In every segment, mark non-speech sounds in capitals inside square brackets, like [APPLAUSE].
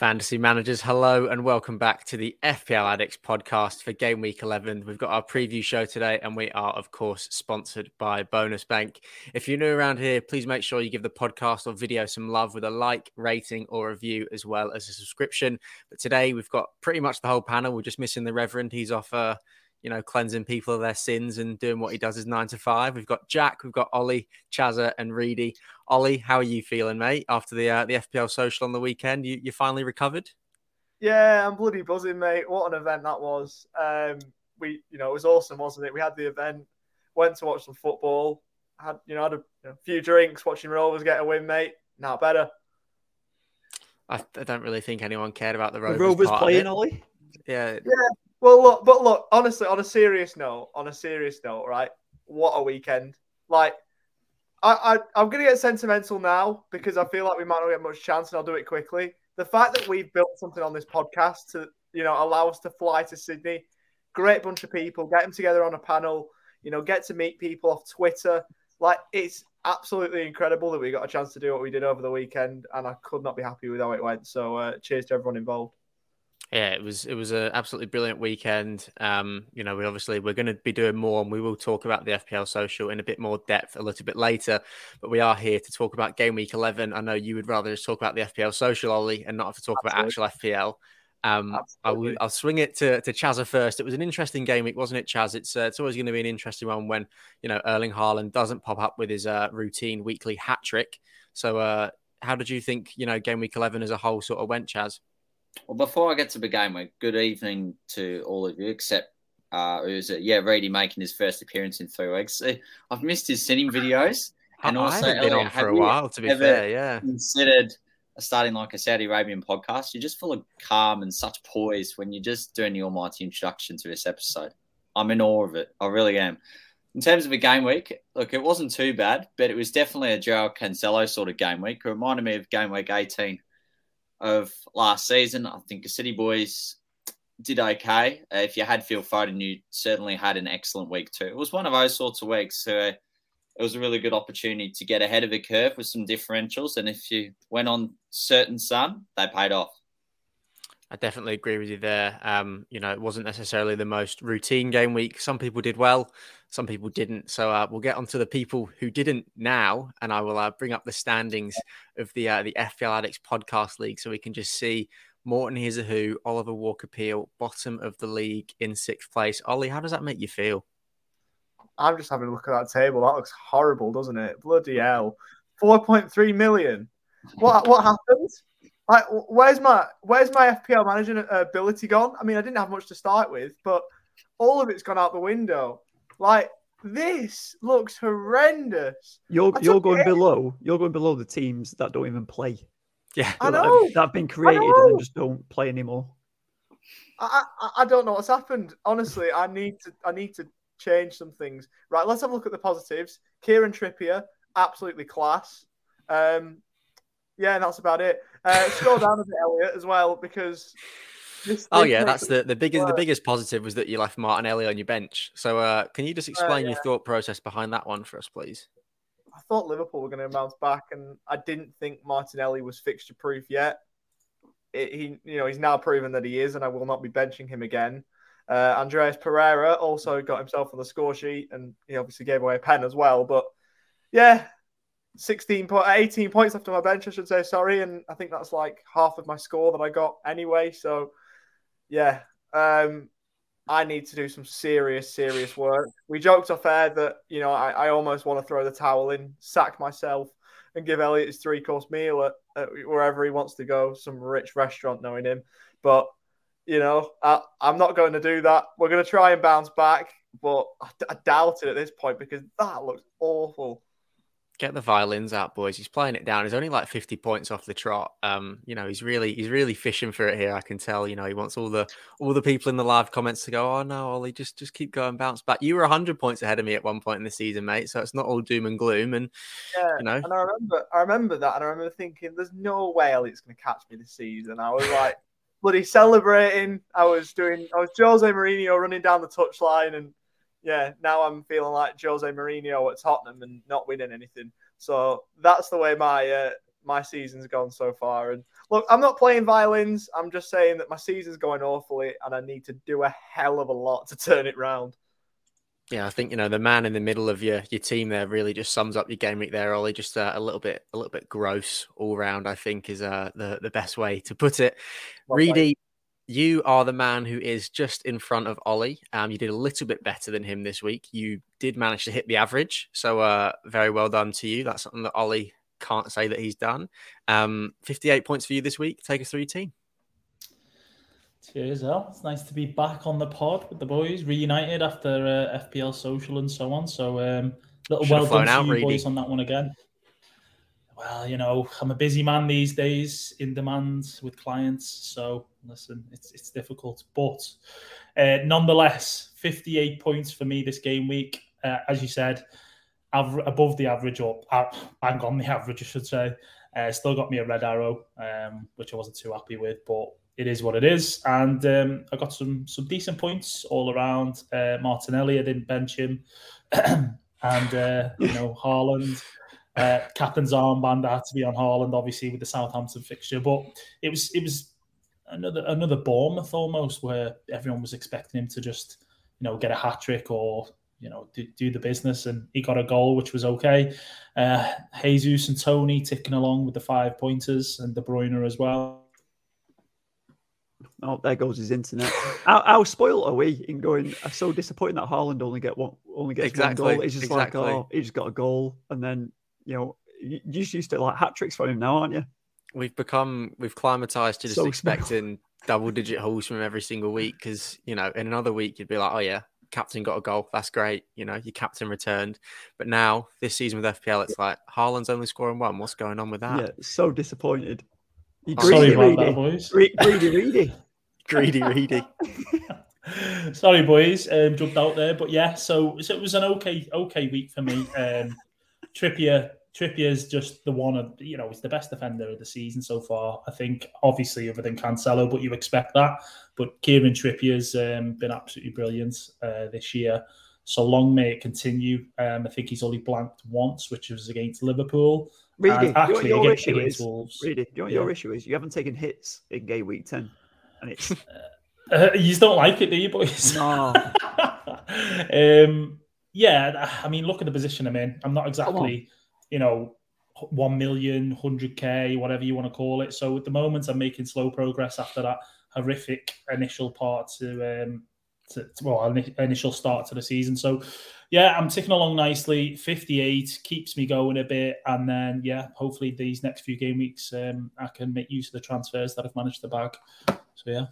Fantasy managers, hello and welcome back to the FPL Addicts podcast for game week 11. We've got our preview show today, and we are, of course, sponsored by Bonus Bank. If you're new around here, please make sure you give the podcast or video some love with a like, rating, or review, as well as a subscription. But today we've got pretty much the whole panel. We're just missing the Reverend. He's off uh, you know, cleansing people of their sins and doing what he does is nine to five. We've got Jack, we've got Ollie, Chazza, and Reedy. Ollie, how are you feeling, mate? After the uh, the FPL social on the weekend, you you finally recovered? Yeah, I'm bloody buzzing, mate. What an event that was. Um, we, you know, it was awesome, wasn't it? We had the event, went to watch some football, had you know, had a you know, few drinks, watching Rovers get a win, mate. Now better. I, I, don't really think anyone cared about the Rovers. The Rovers playing, Ollie. Yeah. Yeah. Well, look, but look, honestly, on a serious note, on a serious note, right? What a weekend! Like, I, I, I'm gonna get sentimental now because I feel like we might not get much chance, and I'll do it quickly. The fact that we've built something on this podcast to, you know, allow us to fly to Sydney, great bunch of people, get them together on a panel, you know, get to meet people off Twitter. Like, it's absolutely incredible that we got a chance to do what we did over the weekend, and I could not be happy with how it went. So, uh, cheers to everyone involved. Yeah, it was it was an absolutely brilliant weekend. Um, you know, we obviously we're going to be doing more, and we will talk about the FPL social in a bit more depth a little bit later. But we are here to talk about game week eleven. I know you would rather just talk about the FPL social, Ollie, and not have to talk absolutely. about actual FPL. Um, I will, I'll swing it to to Chazza first. It was an interesting game week, wasn't it, Chaz? It's uh, it's always going to be an interesting one when you know Erling Haaland doesn't pop up with his uh, routine weekly hat trick. So, uh, how did you think you know game week eleven as a whole sort of went, Chaz? Well, before I get to the game week, good evening to all of you, except uh, was it? Yeah, Reedy making his first appearance in three weeks. I've missed his sitting videos, and I also haven't been on for a while. To be fair, yeah. Considered starting like a Saudi Arabian podcast. You're just full of calm and such poise when you're just doing the almighty introduction to this episode. I'm in awe of it. I really am. In terms of a game week, look, it wasn't too bad, but it was definitely a Joao Cancelo sort of game week. It reminded me of game week 18 of last season. I think the City boys did okay. If you had Phil Foden, you certainly had an excellent week too. It was one of those sorts of weeks. So it was a really good opportunity to get ahead of the curve with some differentials. And if you went on certain sun, they paid off. I definitely agree with you there. Um, you know, it wasn't necessarily the most routine game week. Some people did well, some people didn't. So uh, we'll get on to the people who didn't now, and I will uh, bring up the standings of the uh, the FPL Addicts Podcast League so we can just see Morton Here's a Who, Oliver Walker Peel, bottom of the league in sixth place. Ollie, how does that make you feel? I'm just having a look at that table. That looks horrible, doesn't it? Bloody hell. 4.3 million. What what happened? Like, where's my where's my FPL managing ability gone? I mean, I didn't have much to start with, but all of it's gone out the window. Like this looks horrendous. You're you're going it. below. You're going below the teams that don't even play. Yeah, I know that have been created and just don't play anymore. I, I I don't know what's happened. Honestly, I need to I need to change some things. Right, let's have a look at the positives. Kieran Trippier, absolutely class. Um, yeah, and that's about it. Uh, scroll down a bit, Elliot, as well, because. Oh yeah, that's the the biggest the biggest positive was that you left Martinelli on your bench. So uh, can you just uh, explain uh, yeah. your thought process behind that one for us, please? I thought Liverpool were going to bounce back, and I didn't think Martinelli was fixture proof yet. It, he, you know, he's now proven that he is, and I will not be benching him again. Uh, Andreas Pereira also got himself on the score sheet, and he obviously gave away a pen as well. But yeah, 16 point, 18 points after my bench, I should say. Sorry, and I think that's like half of my score that I got anyway. So, yeah, um, I need to do some serious, serious work. We joked off air that you know I, I almost want to throw the towel in, sack myself, and give Elliot his three course meal at, at, wherever he wants to go, some rich restaurant, knowing him. But you know, I, am not going to do that. We're going to try and bounce back, but I, I doubt it at this point because that looks awful. Get the violins out, boys. He's playing it down. He's only like 50 points off the trot. Um, you know, he's really he's really fishing for it here. I can tell. You know, he wants all the all the people in the live comments to go, "Oh no, Ollie, just just keep going, bounce back." You were 100 points ahead of me at one point in the season, mate. So it's not all doom and gloom. And yeah, you know, and I remember I remember that, and I remember thinking, "There's no way Elliott's going to catch me this season." I was like, [LAUGHS] bloody celebrating. I was doing. I was Jose Mourinho running down the touchline, and yeah, now I'm feeling like Jose Mourinho at Tottenham and not winning anything. So that's the way my uh, my season's gone so far. And look, I'm not playing violins. I'm just saying that my season's going awfully, and I need to do a hell of a lot to turn it round. Yeah, I think you know the man in the middle of your your team there really just sums up your game week there, Ollie. Just uh, a little bit a little bit gross all round. I think is uh, the the best way to put it. Well Reedy, you are the man who is just in front of Ollie. Um, you did a little bit better than him this week. You did manage to hit the average, so uh, very well done to you. That's something that Ollie can't say that he's done. Um, 58 points for you this week. Take us through your team. Cheers, Al. It's nice to be back on the pod with the boys, reunited after uh, FPL social and so on. So, um, little Should've well done out, to you boys on that one again. Well, you know, I'm a busy man these days, in demand with clients. So, listen, it's it's difficult, but uh, nonetheless, 58 points for me this game week. Uh, as you said, aver- above the average, or uh, bang on the [LAUGHS] average, I should say. Uh, still got me a red arrow, um, which I wasn't too happy with, but it is what it is. And um, I got some some decent points all around. Uh, Martinelli, I didn't bench him, [CLEARS THROAT] and uh, you know Haaland. Uh, captain's armband I had to be on Haaland, obviously with the Southampton fixture, but it was it was another another Bournemouth almost where everyone was expecting him to just you know get a hat trick or you know do, do the business, and he got a goal, which was okay. Uh, Jesus and Toney ticking along with the five pointers, and De Bruyne as well. Oh, there goes his internet. how, how spoiled are we in going? I'm so disappointed that Haaland only get one, only gets Exactly, one goal. It's just exactly. like, oh, he just got a goal, and then you know, you you just used to like hat tricks for him now, aren't you? We've become we've climatized to just So expecting double digit hauls from him every single week because you know in another week you'd be like, oh yeah, captain got a goal, that's great. You know, your captain returned. But now this season with FPL, it's like Haaland's only scoring one. What's going on with that? Yeah, so disappointed. You Oh, Sorry greedy, about Reedy. boys. Re- Greedy, Reedy. Greedy, greedy. [LAUGHS] [LAUGHS] Sorry, boys, um, jumped out there, but yeah. So, so it was an okay, okay week for me. Um, Trippier, Trippier's just the one of you know he's the best defender of the season so far. I think, obviously, other than Cancelo, but you expect that. But Kieran Trippier's um, been absolutely brilliant uh, this year. So long may it continue. Um, I think he's only blanked once, which was against Liverpool. Reedy, and do you know what actually your against, issue is? Wolves. Reedy, do you your issue is? You haven't taken hits in game week 10. And it's [LAUGHS] Uh, you just don't like it, do you, boys? no. [LAUGHS] um, yeah, I mean, look at the position I'm in. I'm not exactly, you know, 1 million, 100k, whatever you want to call it. So at the moment, I'm making slow progress after that horrific initial part to, um, to, to- well, initial start to the season. So yeah, I'm ticking along nicely. 58 keeps me going a bit. And then, yeah, hopefully these next few game weeks, um, I can make use of the transfers that I've managed to bag. So yeah.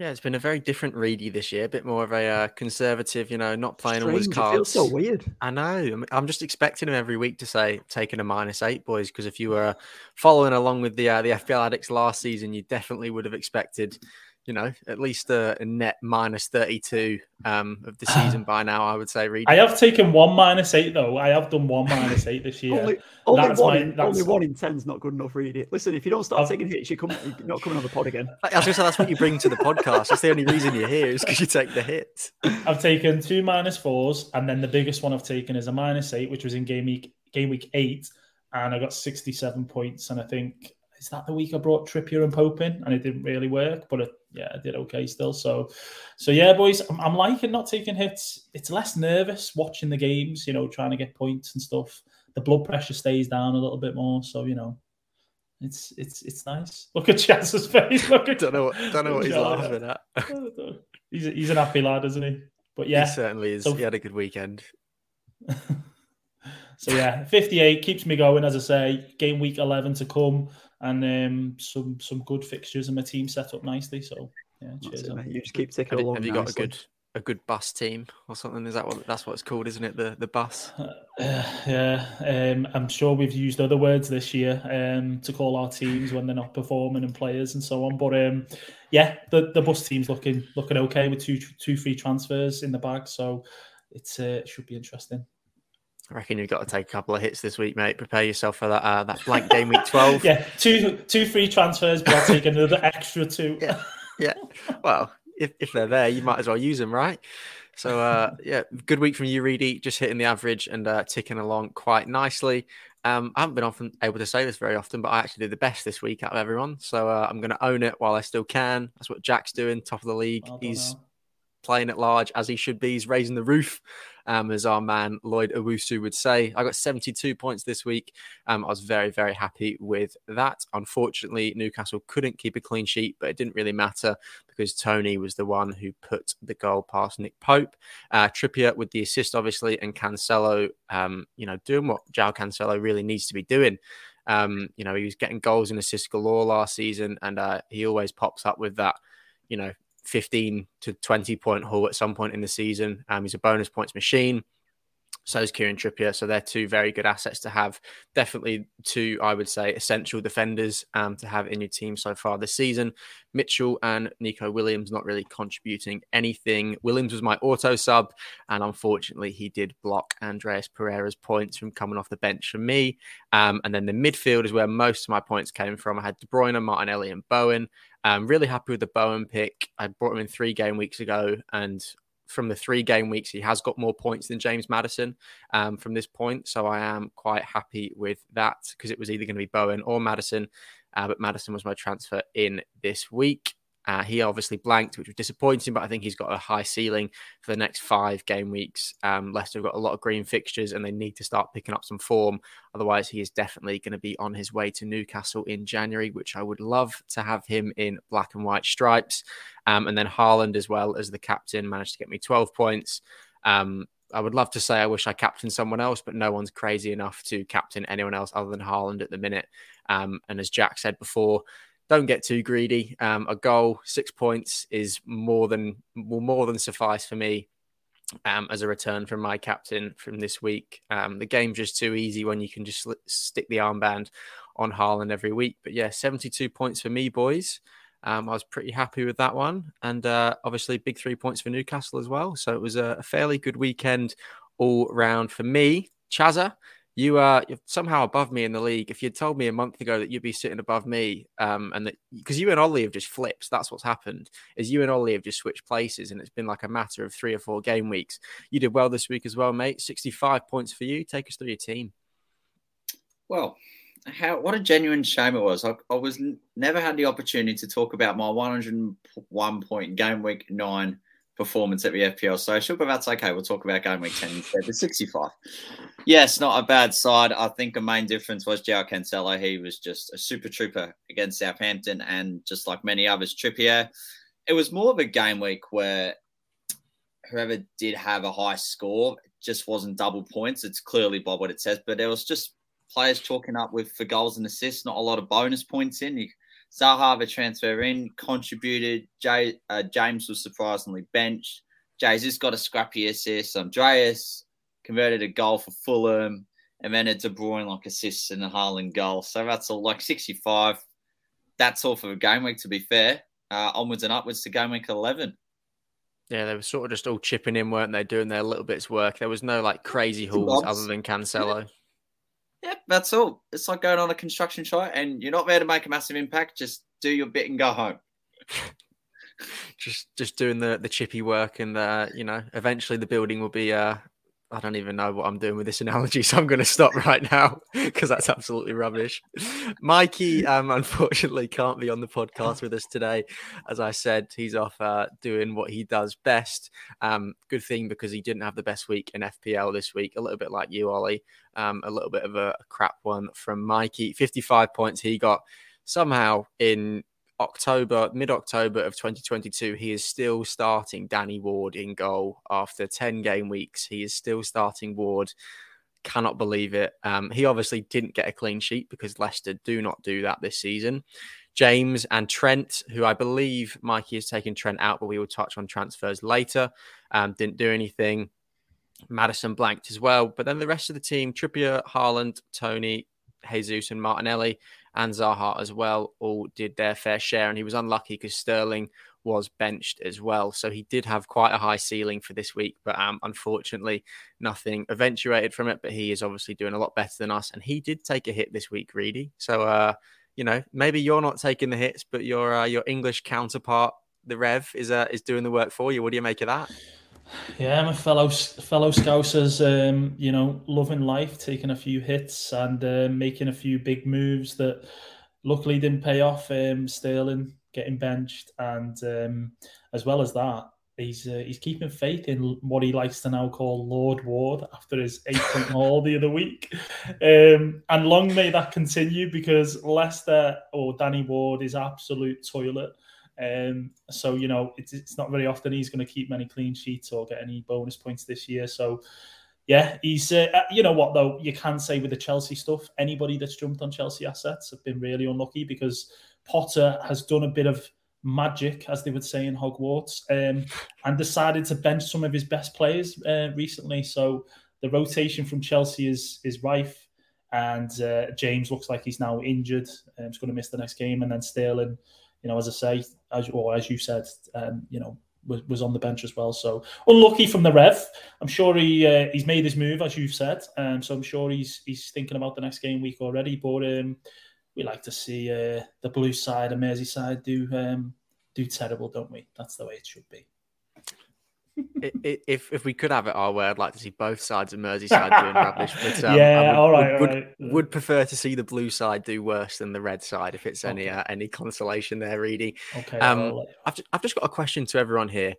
Yeah, it's been a very different Reedy this year. A bit more of a uh, conservative, you know, not playing all his Strange, it feels so weird. I know. I'm, just expecting him every week to say taking a minus eight, boys. Because if you were following along with the uh, the FPL addicts last season, you definitely would have expected, you know, at least a, a net minus 32 um, of the [SIGHS] season by now. I would say, Reedy. I have taken one minus eight though. I have done one minus eight this year. Only, only, That's one my- in, that's- only one in ten's not good enough, Reedy. Listen, if you don't start I've- taking hits, you come, you're not coming on the pod again. I was going to say that's what you bring to the podcast. That's the only reason you're here is because you take the hits. I've taken two minus fours, and then the biggest one I've taken is a minus eight, which was in game week game week eight, and I got sixty seven points. And I think is that the week I brought Trippier and Pope in, and it didn't really work, but it, yeah, I did okay still. So, so yeah, boys, I'm, I'm liking not taking hits. It's less nervous watching the games, you know, trying to get points and stuff. The blood pressure stays down a little bit more, so you know. It's it's it's nice. [LAUGHS] Look at Chaz's face. Look at Don't know what, don't know what he's laughing at. [LAUGHS] He's a, he's an happy lad, isn't he? But yeah, He certainly is. So- he had a good weekend. [LAUGHS] so yeah, 58 keeps me going, as I say. Game week 11 to come, and um, some some good fixtures, and my team set up nicely. So yeah, cheers. it, You just keep ticking Have you, along. have you got a good a good bus team or something? Is that what that's what it's called, isn't it? The the bus. [SIGHS] Uh, yeah, um, I'm sure we've used other words this year um, to call our teams when they're not performing and players and so on. But um, yeah, the, the bus team's looking looking okay with two two free transfers in the bag, so it's uh, it should be interesting. I reckon you've got to take a couple of hits this week, mate. Prepare yourself for that uh, that blank game week twelve. [LAUGHS] Yeah, two two free transfers, but I'll take another extra two. [LAUGHS] Yeah. yeah. Well, if, if they're there, you might as well use them, right? So uh, yeah, good week from you, Reedy. Just hitting the average and uh, ticking along quite nicely. Um, I haven't been often able to say this very often, but I actually did the best this week out of everyone. So uh, I'm going to own it while I still can. That's what Jack's doing, top of the league. Well He's Al. Playing at large as he should be. He's raising the roof, um, as our man Lloyd Owusu would say. I got 72 points this week. Um, I was very, very happy with that. Unfortunately, Newcastle couldn't keep a clean sheet, but it didn't really matter because Toney was the one who put the goal past Nick Pope. Uh, Trippier with the assist, obviously, and Cancelo, um, you know, doing what Joao Cancelo really needs to be doing. Um, you know, he was getting goals and assists galore last season, and uh, he always pops up with that, you know, 15 to 20 point haul at some point in the season. Um, he's a bonus points machine. So is Kieran Trippier. So they're two very good assets to have. Definitely two, I would say, essential defenders um, to have in your team so far this season. Mitchell and Neco Williams not really contributing anything. Williams was my auto sub, and unfortunately, he did block Andreas Pereira's points from coming off the bench for me. Um, and then the midfield is where most of my points came from. I had De Bruyne, Martinelli, and Bowen. I'm really happy with the Bowen pick. I brought him in three game weeks ago, and from the three game weeks, he has got more points than James Maddison um, from this point. So I am quite happy with that because it was either going to be Bowen or Maddison. Uh, but Maddison was my transfer in this week. Uh, he obviously blanked, which was disappointing, but I think he's got a high ceiling for the next five game weeks. Um, Leicester have got a lot of green fixtures and they need to start picking up some form. Otherwise, he is definitely going to be on his way to Newcastle in January, which I would love to have him in black and white stripes. Um, and then Haaland, as well as the captain, managed to get me 12 points. Um, I would love to say I wish I captained someone else, but no one's crazy enough to captain anyone else other than Haaland at the minute. Um, and as Jack said before, don't get too greedy. Um, a goal, six points is more than will more than suffice for me um, as a return from my captain from this week. Um, the game's just too easy when you can just sli- stick the armband on Haaland every week. But yeah, 72 points for me, boys. Um, I was pretty happy with that one. And uh, obviously, big three points for Newcastle as well. So it was a, a fairly good weekend all round for me. Chazza, you are somehow above me in the league. If you'd told me a month ago that you'd be sitting above me, um, and that because you and Ollie have just flipped, that's what's happened. Is you and Ollie have just switched places, and it's been like a matter of three or four game weeks. You did well this week as well, mate. Sixty-five points for you. Take us through your team. Well, how what a genuine shame it was. I, I was never had the opportunity to talk about my 101 point game week nine performance at the FPL social, but that's okay. We'll talk about game week 10 instead. The 65. Yes, not a bad side. I think the main difference was Joao Cancelo. He was just a super trooper against Southampton, and just like many others, Trippier. It was more of a game week where whoever did have a high score just wasn't double points. It's clearly by what it says, but there was just players chalking up with for goals and assists, not a lot of bonus points in. You, Zaha, the transfer in, contributed. Jay, uh, James was surprisingly benched. Jesus got a scrappy assist. Andreas converted a goal for Fulham, and then a De Bruyne like assists and a Haaland goal. So that's all like 65. That's all for the game week, to be fair. Uh, onwards and upwards to game week 11. Yeah, they were sort of just all chipping in, weren't they? Doing their little bits work. There was no like crazy hauls other than Cancelo. Yep, that's all. It's like going on a construction site and you're not there to make a massive impact. Just do your bit and go home. [LAUGHS] just just doing the the chippy work and uh you know eventually the building will be uh I don't even know what I'm doing with this analogy, [LAUGHS] so I'm going to stop right now because that's absolutely rubbish. Mikey, um, unfortunately, can't be on the podcast with us today. As I said, he's off uh, doing what he does best. Um, good thing because he didn't have the best week in FPL this week. A little bit like you, Ollie. Um, a little bit of a, crap one from Mikey. 55 points he got somehow in October, mid October of 2022, he is still starting Danny Ward in goal after 10 game weeks. He is still starting Ward. Cannot believe it. Um, he obviously didn't get a clean sheet because Leicester do not do that this season. James and Trent, who I believe Mikey has taken Trent out, but we will touch on transfers later, um, didn't do anything. Maddison blanked as well. But then the rest of the team, Trippier, Haaland, Toney, Jesus, and Martinelli, and Zaha as well, all did their fair share. And he was unlucky because Sterling was benched as well. So he did have quite a high ceiling for this week, but um, unfortunately, nothing eventuated from it. But he is obviously doing a lot better than us. And he did take a hit this week, Reedy. So, uh, you know, maybe you're not taking the hits, but your uh, your English counterpart, the Rev, is uh, is doing the work for you. What do you make of that? Yeah, my fellow fellow Scousers, um, you know, loving life, taking a few hits and uh, making a few big moves that luckily didn't pay off. Um, Sterling getting benched, and um, as well as that, he's uh, he's keeping faith in what he likes to now call Lord Ward after his eight point [LAUGHS] haul the other week. Um, and long may that continue because Leicester or Danny Ward is absolute toilet. Um, so you know it's, it's not very often he's going to keep many clean sheets or get any bonus points this year. So yeah, he's uh, uh, you know what though you can say with the Chelsea stuff, anybody that's jumped on Chelsea assets have been really unlucky because Potter has done a bit of magic, as they would say in Hogwarts, um, and decided to bench some of his best players uh, recently. So the rotation from Chelsea is is rife, and uh, James looks like he's now injured. Um, he's going to miss the next game, and then Sterling, you know, as I say, as or as you said, um, you know. Was, was on the bench as well, so unlucky from the Rev. I'm sure he uh, he's made his move as you've said, um, so I'm sure he's he's thinking about the next game week already. But um, we like to see uh, the blue side and Merseyside do um, do terrible, don't we? That's the way it should be. If if we could have it our way, I'd like to see both sides of Merseyside doing [LAUGHS] rubbish. But um, yeah, would, all right, would, all right. would, would prefer to see the blue side do worse than the red side, if it's any Okay. uh, any consolation there, Reedy. Okay, Um, I've, ju- I've just got a question to everyone here.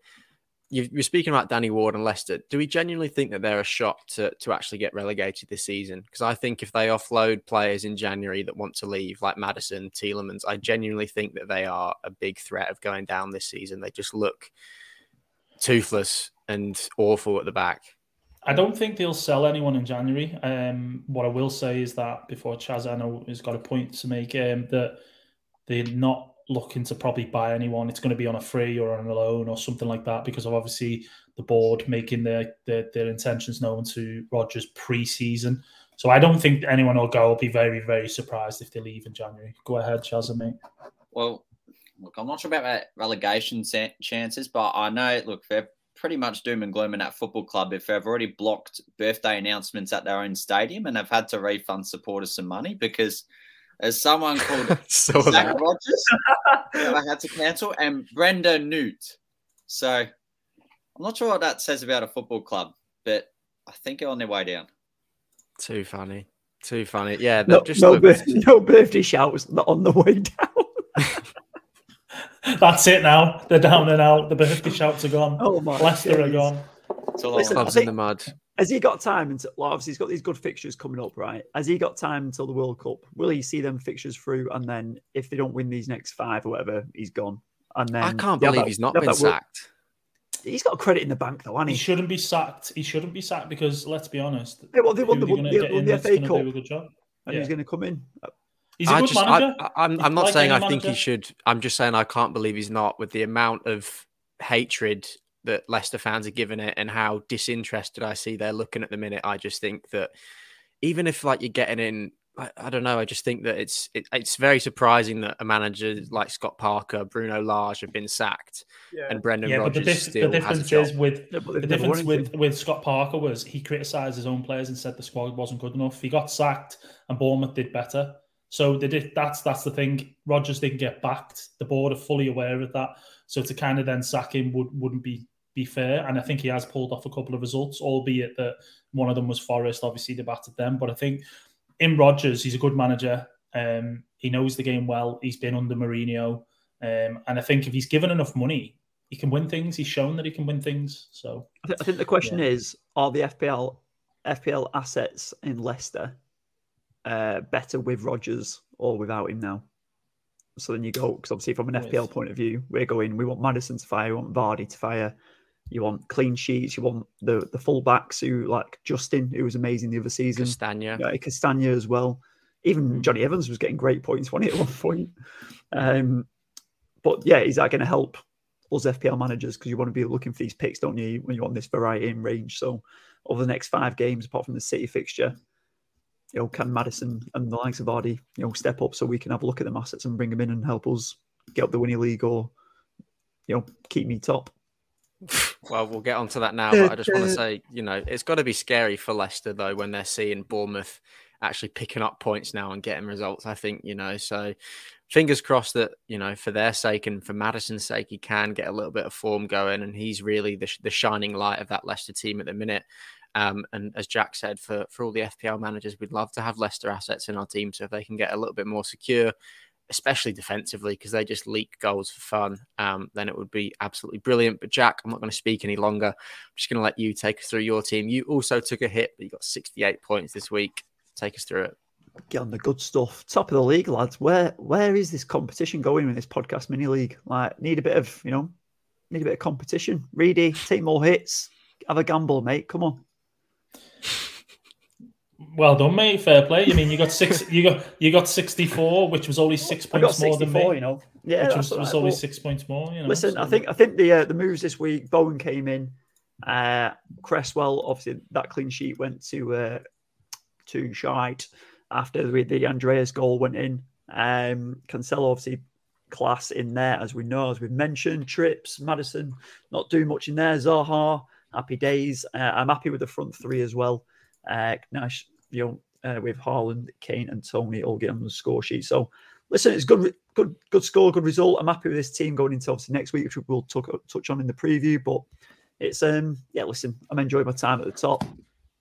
You, you're speaking about Danny Ward and Leicester. Do we genuinely think that they're a shot to, to actually get relegated this season? Because I think if they offload players in January that want to leave, like Maddison, Tielemans, I genuinely think that they are a big threat of going down this season. They just look toothless and awful at the back. I don't think they'll sell anyone in January. Um, what I will say is that before Chaz, I know has got a point to make, um, that they're not looking to probably buy anyone. It's going to be on a free or on a loan or something like that because of obviously the board making their their, their intentions known to Rodgers pre-season. So I don't think anyone will go. I'll be very very surprised if they leave in January. Go ahead, Chaz, mate. Well, look, I'm not sure about that relegation chances, but I know, look, they're pretty much doom and gloom in that football club if they've already blocked birthday announcements at their own stadium and they've had to refund supporters some money because as someone called [LAUGHS] so Zach that- Rodgers, they had to cancel, and Brenda Newt. So I'm not sure what that says about a football club, but I think they're on their way down. too funny. Too funny. Yeah, No, just no, looked- bir- [LAUGHS] no birthday shouts on the way down. [LAUGHS] That's it now. They're down and out. The birthday shouts are gone. Oh my Leicester are gone. That's all I Listen, clubs I in the mud. Has he got time until well, obviously he's got these good fixtures coming up, right? Has he got time until the World Cup? Will he see them fixtures through and then if they don't win these next five or whatever, he's gone. And then I can't believe that- he's not been that World- sacked. He's got credit in the bank though, hasn't He he? shouldn't be sacked. He shouldn't be sacked because let's be honest. Yeah, well, they won who the- are you gonna they get won in the FA gonna Cup. do a good job? And he's going to come in. He's a I good just, manager. I, I, am I'm not Like saying I any think he should. I'm just saying I can't believe he's not with the amount of hatred that Leicester fans are giving it and how disinterested I see they're looking at the minute. I just think that even if like you're getting in, I, I don't know. I just think that it's it, it's very surprising that a manager like Scott Parker, Bruno Lage have been sacked, Yeah. and Brendan yeah, but the, Rodgers the still has a difference job. is with Yeah, but the difference with, with Scott Parker was he criticised his own players and said the squad wasn't good enough. He got sacked and Bournemouth did better. So they did, that's that's the thing. Rodgers didn't get backed. The board are fully aware of that. So to kind of then sack him would, wouldn't be be fair. And I think he has pulled off a couple of results, albeit that one of them was Forest. Obviously, they battered them. But I think in Rodgers, he's a good manager. Um, he knows the game well. He's been under Mourinho. Um, and I think if he's given enough money, he can win things. He's shown that he can win things. So I think the question Yeah. is: Are the FPL FPL assets in Leicester uh, better with Rodgers or without him now? So then you go because obviously from an With. FPL point of view, we're going. We want Maddison to fire. We want Vardy to fire. You want clean sheets. You want the the fullbacks who like Justin, who was amazing the other season. Castagna. Yeah, Castagna as well. Even Mm-hmm. Jonny Evans was getting great points, he, at one point? Um, but yeah, is that going to help us FPL managers? Because you want to be looking for these picks, don't you, when you want this variety in range? So over the next five games, apart from the City fixture, you know, can Maddison and the likes of Vardy, you know, step up so we can have a look at the assets and bring them in and help us get up the winning league or, you know, keep me top. [LAUGHS] Well, we'll get onto that now, but I just want to [LAUGHS] say, you know, it's got to be scary for Leicester though when they're seeing Bournemouth actually picking up points now and getting results. I think you know so. Fingers crossed that you know, for their sake and for Maddison's sake, he can get a little bit of form going, and he's really the, the shining light of that Leicester team at the minute. Um, and as Jack said, for for all the FPL managers, we'd love to have Leicester assets in our team. So if they can get a little bit more secure, especially defensively, because they just leak goals for fun, um, then it would be absolutely brilliant. But Jack, I'm not going to speak any longer. I'm just going to let you take us through your team. You also took a hit, but you got 68 points this week. Take us through it. Get on the good stuff. Top of the league, lads. Where where is this competition going in this podcast mini league? Like, need a bit of you know, need a bit of competition. Reedy, take more hits. Have a gamble, mate. Come on. Well done, mate. Fair play. You mean you got six? You got you got sixty four, which was only six points more than me. You know, yeah, which was, was only well, six points more. You know, listen, so. I think I think the uh, the moves this week. Bowen came in. Uh, Cresswell, obviously, that clean sheet went to uh, to shite after the, the Andreas goal went in. Um, Cancelo, obviously, class in there as we know, as we've mentioned. Trips, Maddison, not doing much in there. Zaha, happy days. Uh, I'm happy with the front three as well. Uh, Nash, you know, uh, with Haaland, Kane, and Toney all getting on the score sheet. So, listen, it's good, good, good score, good result. I'm happy with this team going into obviously next week, which we'll talk, touch on in the preview. But it's um, yeah, listen, I'm enjoying my time at the top.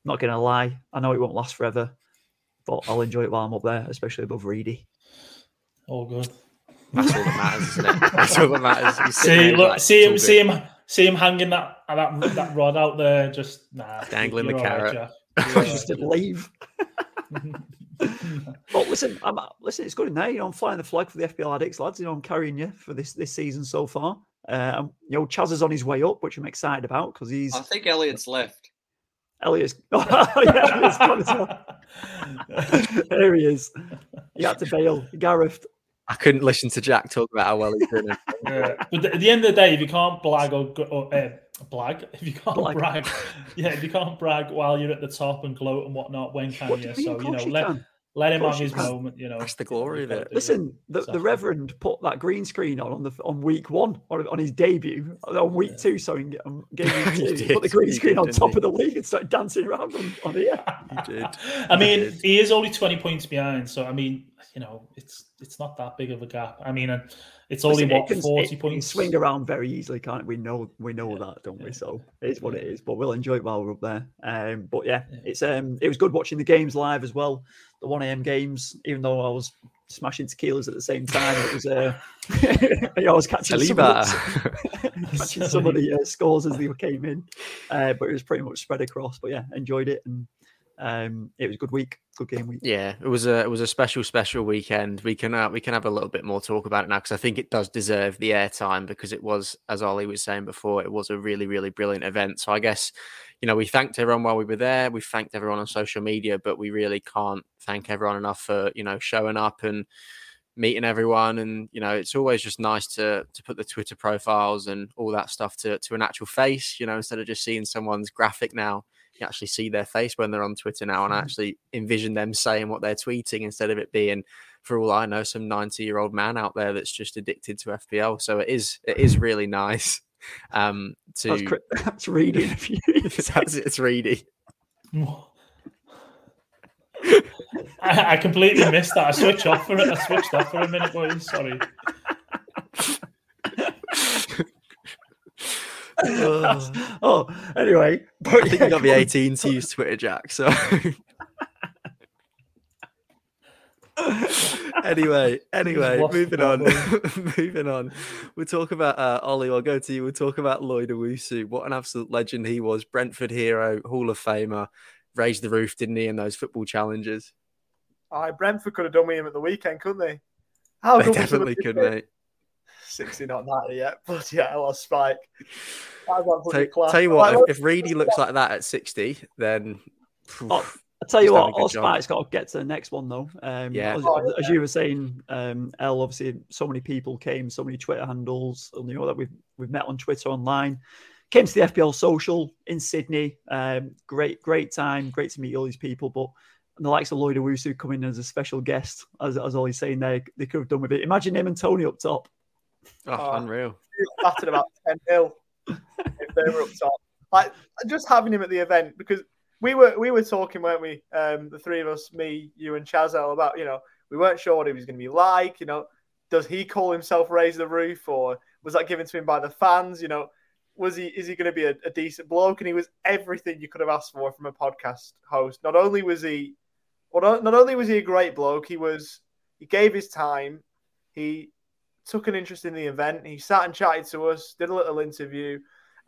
Not gonna lie, I know it won't last forever, but I'll enjoy it while I'm up there, especially above Reedy. All good. That's all that matters, isn't it? That's all that matters. See, look, like, see him, see him, see him hanging that that that rod out there, just nah, dangling the carrot. Right, just didn't leave. but listen, I'm listen. It's good in there. You know, I'm flying the flag for the FPL addicts, lads. You know, I'm carrying you for this this season so far. Um, you know, Chaz is on his way up, which I'm excited about because he's. I think Elliot's left. Elliot's. Oh, [LAUGHS] yeah, Elliot's gone as well. [LAUGHS] there he is. He had to bail. Gareth. I couldn't listen to Jack talk about how well he's doing. [LAUGHS] yeah. But at the end of the day, if you can't blag or, or uh, blag, if you can't blag. brag, yeah, if you can't brag while you're at the top and gloat and whatnot, when can what you? So you know, you let, can. Let him have his moment, you know. That's the glory of it. Listen, the, the Reverend put that green screen on on the on week one on, on his debut uh, on week yeah. two. Sorry, on um, [LAUGHS] game two, he put the green screen did, on top he? of the league and started dancing around on, on here. He [LAUGHS] did. I mean, he, he is only twenty points behind, so I mean, you know, it's it's not that big of a gap. I mean, it's only Listen, what it can, forty it points. swing around very easily, can't it? We know we know yeah. that, don't we? So it's what it is. But we'll enjoy it while we're up there. Um, but yeah, yeah, it's um, it was good watching the games live as well the 1 a.m. games, even though I was smashing tequilas at the same time. It was, uh, [LAUGHS] I was catching some, of, [LAUGHS] [LAUGHS] catching some of the uh, scores as they came in, uh, but it was pretty much spread across. But yeah, enjoyed it and um, it was a good week, good game week. Yeah, it was a it was a special special weekend. We can uh, we can have a little bit more talk about it now because I think it does deserve the airtime because it was, as Ollie was saying before, it was a really really brilliant event. So I guess you know, we thanked everyone while we were there. We thanked everyone on social media, but we really can't thank everyone enough for, you know, showing up and meeting everyone. And, you know, it's always just nice to to put the Twitter profiles and all that stuff to, to an actual face, you know, instead of just seeing someone's graphic now. You actually see their face when they're on Twitter now and I mm-hmm. actually envision them saying what they're tweeting instead of it being, for all I know, some 90 year old man out there that's just addicted to FPL. So it is it is really nice um, to that's, [LAUGHS] that's reading. [LAUGHS] that's, it's reading. [LAUGHS] I, I, completely missed that. I switched off for it. I switched off for a minute, boys. Sorry. Oh, anyway, but I think yeah, you got to be 18 to use Twitter, Jack. So [LAUGHS] anyway, anyway, moving on. [LAUGHS] moving on. We'll talk about uh, Ollie. I'll go to you. We'll talk about Lloyd Owusu. What an absolute legend he was. Brentford hero, Hall of Famer. Raised the roof, didn't he, in those football challenges? I Brentford could have done with him at the weekend, couldn't they? How they definitely could, mate. 60 not [LAUGHS] that yet, but yeah, I lost Spike. Tell, tell you what, if, if Reedy looks like that at 60, then. Oh, I tell you what, Allspite's got to get to the next one though. Um, yeah. As, oh, as, you were saying, um, L, obviously, so many people came, so many Twitter handles, and you know that we've we've met on Twitter online. Came to the FPL social in Sydney. Um, great, great time. Great to meet all these people. But the likes of Lloyd Owusu coming as a special guest, as as Ollie's saying there, they could have done with it. Imagine him and Toney up top. Oh, oh unreal. Battered about [LAUGHS] 10 0 if they were up top. Like just having him at the event because we were we were talking, weren't we? Um, the three of us, me, you, and Chazelle, about you know we weren't sure what he was going to be like. You know, does he call himself Raise the Roof, or was that given to him by the fans? You know, was he is he going to be a, a decent bloke? And he was everything you could have asked for from a podcast host. Not only was he, well, not only was he a great bloke, he was he gave his time. He took an interest in the event. He sat and chatted to us, did a little interview,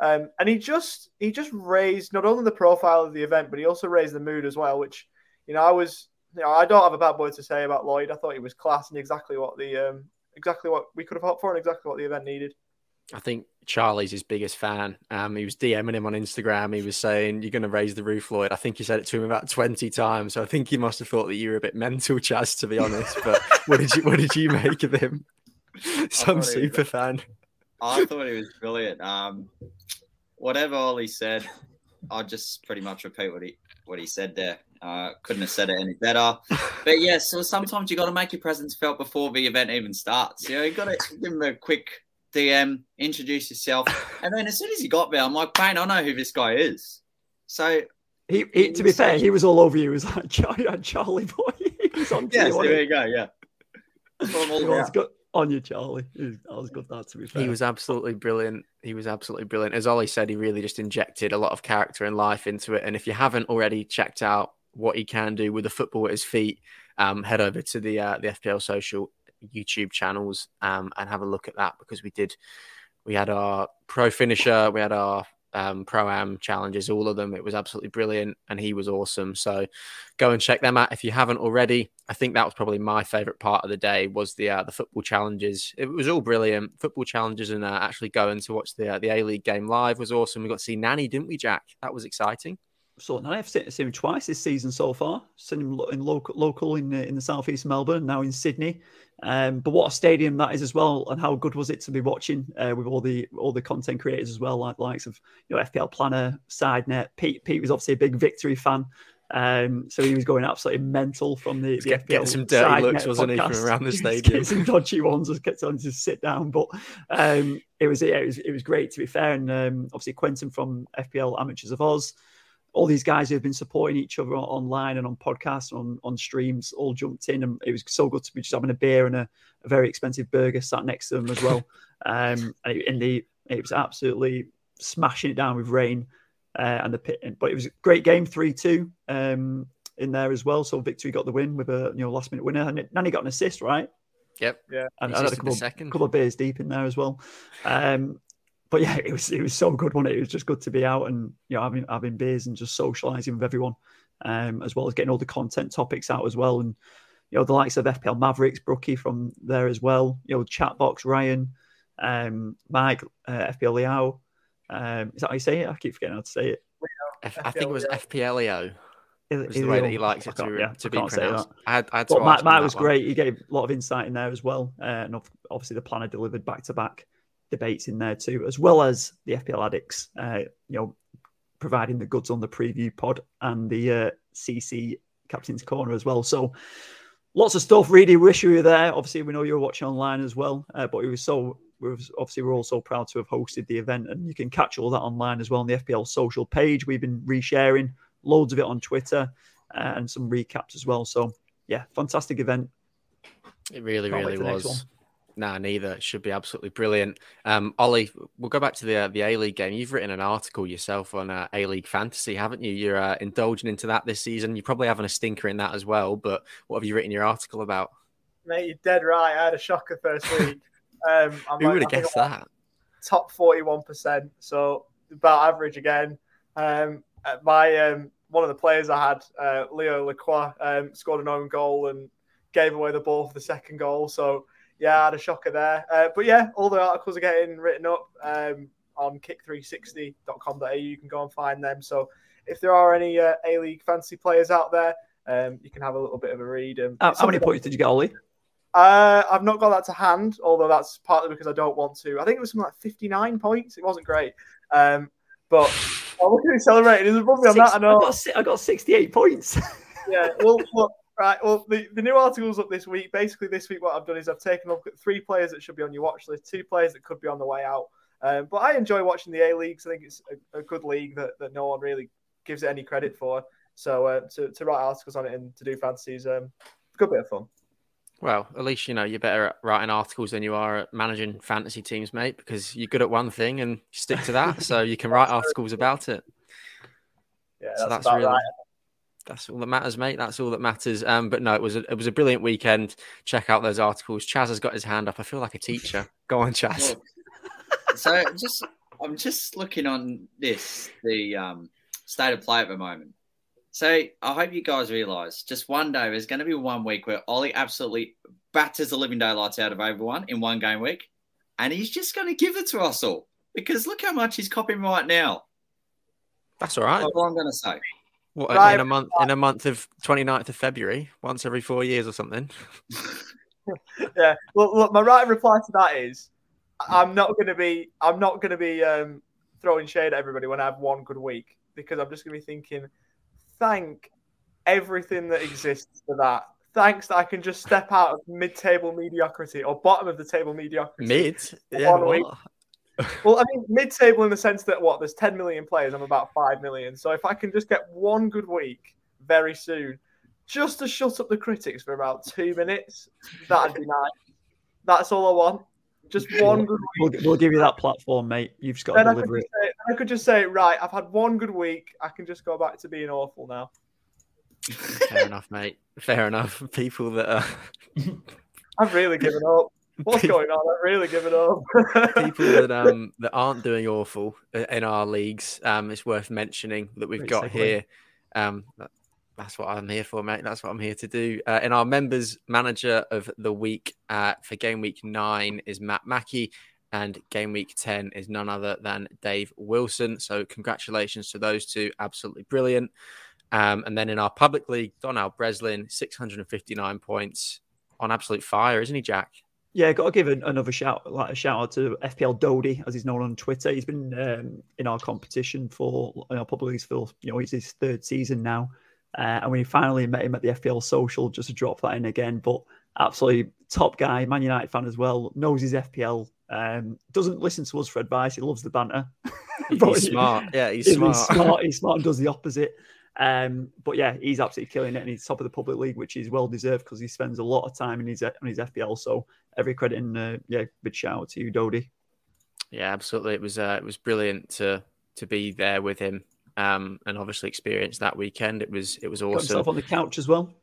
um, and he just he just raised not only the profile of the event, but he also raised the mood as well. Which you know I was you know I don't have a bad word to say about Lloyd. I thought he was class and exactly what the um, exactly what we could have hoped for and exactly what the event needed. I think Charlie's his biggest fan. Um, he was DMing him on Instagram. He was saying, "You're going to raise the roof, Lloyd." I think he said it to him about twenty times. So I think he must have thought that you were a bit mental, Chaz, to be honest. But what did you what did you make of him? [LAUGHS] Some super was, fan. I thought he was brilliant. Um, whatever Ollie said, I'll just pretty much repeat what he what he said there. Uh, couldn't have said it any better. But yeah, so sometimes you got to make your presence felt before the event even starts. You know, you got to give him a quick DM, introduce yourself, and then as soon as he got there, I'm like, Payne, I know who this guy is. So he, he to be fair, he was all over you. He was like [LAUGHS] Charlie, Charlie boy. [LAUGHS] he was on. Yeah, so there you go. Yeah. Got, on you, Charlie. that was good. That to be fair, he was absolutely brilliant. He was absolutely brilliant. As Ollie said, he really just injected a lot of character and life into it. And if you haven't already checked out what he can do with the football at his feet, um, head over to the uh, the FPL social YouTube channels um, and have a look at that because we did. We had our pro finisher, we had our um, pro am challenges, all of them. It was absolutely brilliant, and he was awesome. So go and check them out if you haven't already. I think that was probably my favorite part of the day was the uh, the football challenges. It was all brilliant, football challenges, and uh, actually going to watch the uh, the A League game live was awesome. We got to see Nani, didn't we, Jack? That was exciting. So Nani, I've seen, him twice this season so far. Seen him in local, local in in the southeast Melbourne, now in Sydney. Um, but what a stadium that is as well, and how good was it to be watching uh, with all the all the content creators as well, like likes of you know FPL Planner, SideNet. Pete Pete was obviously a big victory fan, um, so he was going absolutely mental from the, the get, FPL getting some dirty looks, wasn't he, from around the [LAUGHS] stadium? Getting some dodgy ones, just kept on to sit down. But um, it was yeah, it was it was great to be fair, and um, obviously Quentin from FPL Amateurs of Oz all these guys who have been supporting each other online and on podcasts, on on streams, all jumped in, and it was so good to be just having a beer and a, a very expensive burger sat next to them as well. [LAUGHS] um, and in the it was absolutely smashing it down with rain uh, and the pit, but it was a great game, three two um, in there as well. So victory got the win with a you know last minute winner, and Nani got an assist, right? Yep. Yeah. And I had a couple, couple of beers deep in there as well. Um, but yeah, it was it was so good, wasn't it? It was just good to be out and you know having having beers and just socialising with everyone, um, as well as getting all the content topics out as well. And you know the likes of FPL Mavericks, Brookie from there as well. You know Chatbox Ryan, um, Mike, uh, FPL Liao. Um, is that how you say it? I keep forgetting how to say it. F- I think it was FPLio. Was the way that he likes it to, yeah, to be pronounced. I had, I had but Matt, Matt was one. great. He gave a lot of insight in there as well, uh, and obviously the planner delivered back to back debates in there too, as well as the FPL addicts, uh, you know, providing the goods on the preview pod and the uh, CC Captain's Corner as well. So lots of stuff. Really wish you were there. Obviously, we know you're watching online as well, uh, but it was so. We're obviously we're all so proud to have hosted the event, and you can catch all that online as well on the FPL social page. We've been resharing loads of it on Twitter uh, and some recaps as well. So yeah, fantastic event. It really, Can't really was. Nah, neither. It should be absolutely brilliant. Um, Ollie, we'll go back to the uh, the A League game. You've written an article yourself on uh, A League fantasy, haven't you? You're uh, indulging into that this season. You're probably having a stinker in that as well. But what have you written your article about? Mate, you're dead right. I had a shocker first week. [LAUGHS] Um, Who like, would have guessed that? Top forty-one percent, so about average again. Um, my um, one of the players I had, uh, Leo Lacroix, um, scored an own goal and gave away the ball for the second goal. So yeah, I had a shocker there. Uh, but yeah, all the articles are getting written up um, on kick360.com.au. You can go and find them. So if there are any uh, A League fancy players out there, um, you can have a little bit of a read. Um, how, how many points did you get, Ollie? Uh, I've not got that to hand, although that's partly because I don't want to. I think it was something like 59 points. It wasn't great. Um, but oh, look at celebrating. Above me on that. I know. I got, I got 68 points. [LAUGHS] yeah. Well, look, Right. Well, the, the new article's up this week. Basically, this week, what I've done is I've taken a look at three players that should be on your watch list, two players that could be on the way out. Um, but I enjoy watching the A leagues. I think it's a, a, good league that, that no one really gives it any credit for. So uh, to to write articles on it and to do fantasies, um, a good bit of fun. Well, at least you know you're better at writing articles than you are at managing fantasy teams, mate, because you're good at one thing and stick to that, so you can write [LAUGHS] articles about it. Yeah, So that's, that's really- right. That's all that matters, mate. That's all that matters. Um, but no, it was a, it was a brilliant weekend. Check out those articles. Chaz has got his hand up. I feel like a teacher. [LAUGHS] Go on, Chaz. So just I'm just looking on this the um, state of play at the moment. So I hope you guys realise just one day there's going to be one week where Ollie absolutely batters the living daylights out of everyone in one game week, and he's just going to give it to us all because look how much he's copying right now. That's all right. That's all I'm going to say. What, Right. in a month in a month of 29th of February, once every four years or something. [LAUGHS] yeah. Well, look, my right reply to that is, I'm not going to be, I'm not going to be um, throwing shade at everybody when I have one good week because I'm just going to be thinking, thank everything that exists for that. Thanks that I can just step out of mid-table mediocrity or bottom of the table mediocrity. Mid, yeah. One week. What? [LAUGHS] Well, I mean, mid-table in the sense that what there's 10 million players. I'm about five million. So if I can just get one good week very soon, just to shut up the critics for about two minutes, that'd be nice. That's all I want. Just one good We'll, week. we'll give you that platform, mate. You've just got Then to deliver just it. say, I could just say, right, I've had one good week. I can just go back to being awful now. Fair enough, mate. Fair enough. [LAUGHS] People that are I've really given up. [LAUGHS] What's going on? I've really given up. [LAUGHS] people that [LAUGHS] um that aren't doing awful in our leagues. Um, it's worth mentioning that we've Great got segue. here. Um, that's what I'm here for, mate. That's what I'm here to do. Uh, in our members manager of the week uh, for game week nine is Matt Mackey, and game week ten is none other than Dave Wilson. So congratulations to those two, absolutely brilliant. Um, and then in our public league, Donald Breslin, 659 points on absolute fire, isn't he, Jack? Yeah, got to give an, another shout, like a shout out to FPL Dodie, as he's known on Twitter. He's been um, in our competition for, our public leagues for, you know, he's his third season now. Uh, and we finally met him at the FPL social just to drop that in again. But absolutely top guy, Man United fan as well, knows his FPL. Um, doesn't listen to us for advice. He loves the banter. [LAUGHS] He's smart. Yeah, he's [LAUGHS] He's smart. smart. He's smart and does the opposite. Um, but yeah, he's absolutely killing it, and he's top of the public league, which is well deserved because he spends a lot of time in his on his FPL. So every credit and uh, yeah, big shout out to you, Dodie. Yeah, absolutely. It was uh, it was brilliant to to be there with him, um, and obviously experience that weekend. It was it was Got awesome. himself on the couch as well.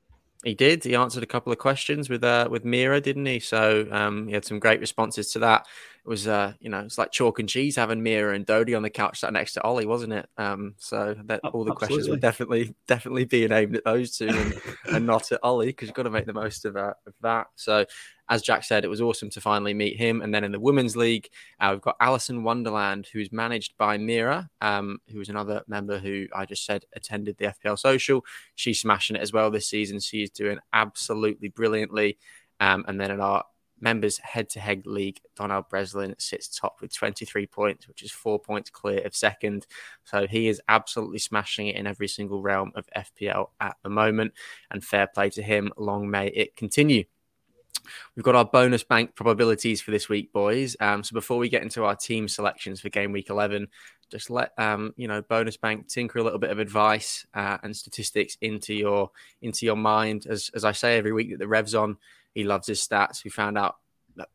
He did. He answered a couple of questions with uh, with Mira, didn't he? So um, he had some great responses to that. It was uh, you know, it's like chalk and cheese having Mira and Dodie on the couch sat next to Ollie, wasn't it? Um, so that all the questions were definitely definitely being aimed at those two and, and [LAUGHS] not at Ollie because you've got to make the most of, uh, of that. So as Jack said, it was awesome to finally meet him. And then in the women's league, uh, we've got Alison Wonderland, who's managed by Mira, um, who is another member who I just said attended the FPL social. She's smashing it as well this season. She's doing absolutely brilliantly. Um, and then in our members head to head league, Donald Breslin sits top with 23 points, which is four points clear of second. So he is absolutely smashing it in every single realm of FPL at the moment. And fair play to him. Long may it continue. We've got our bonus bank probabilities for this week, boys. Um, so before we get into our team selections for game week 11, just let um, you know bonus bank tinker a little bit of advice uh, and statistics into your into your mind. As as I say every week that the Revs on, he loves his stats. We found out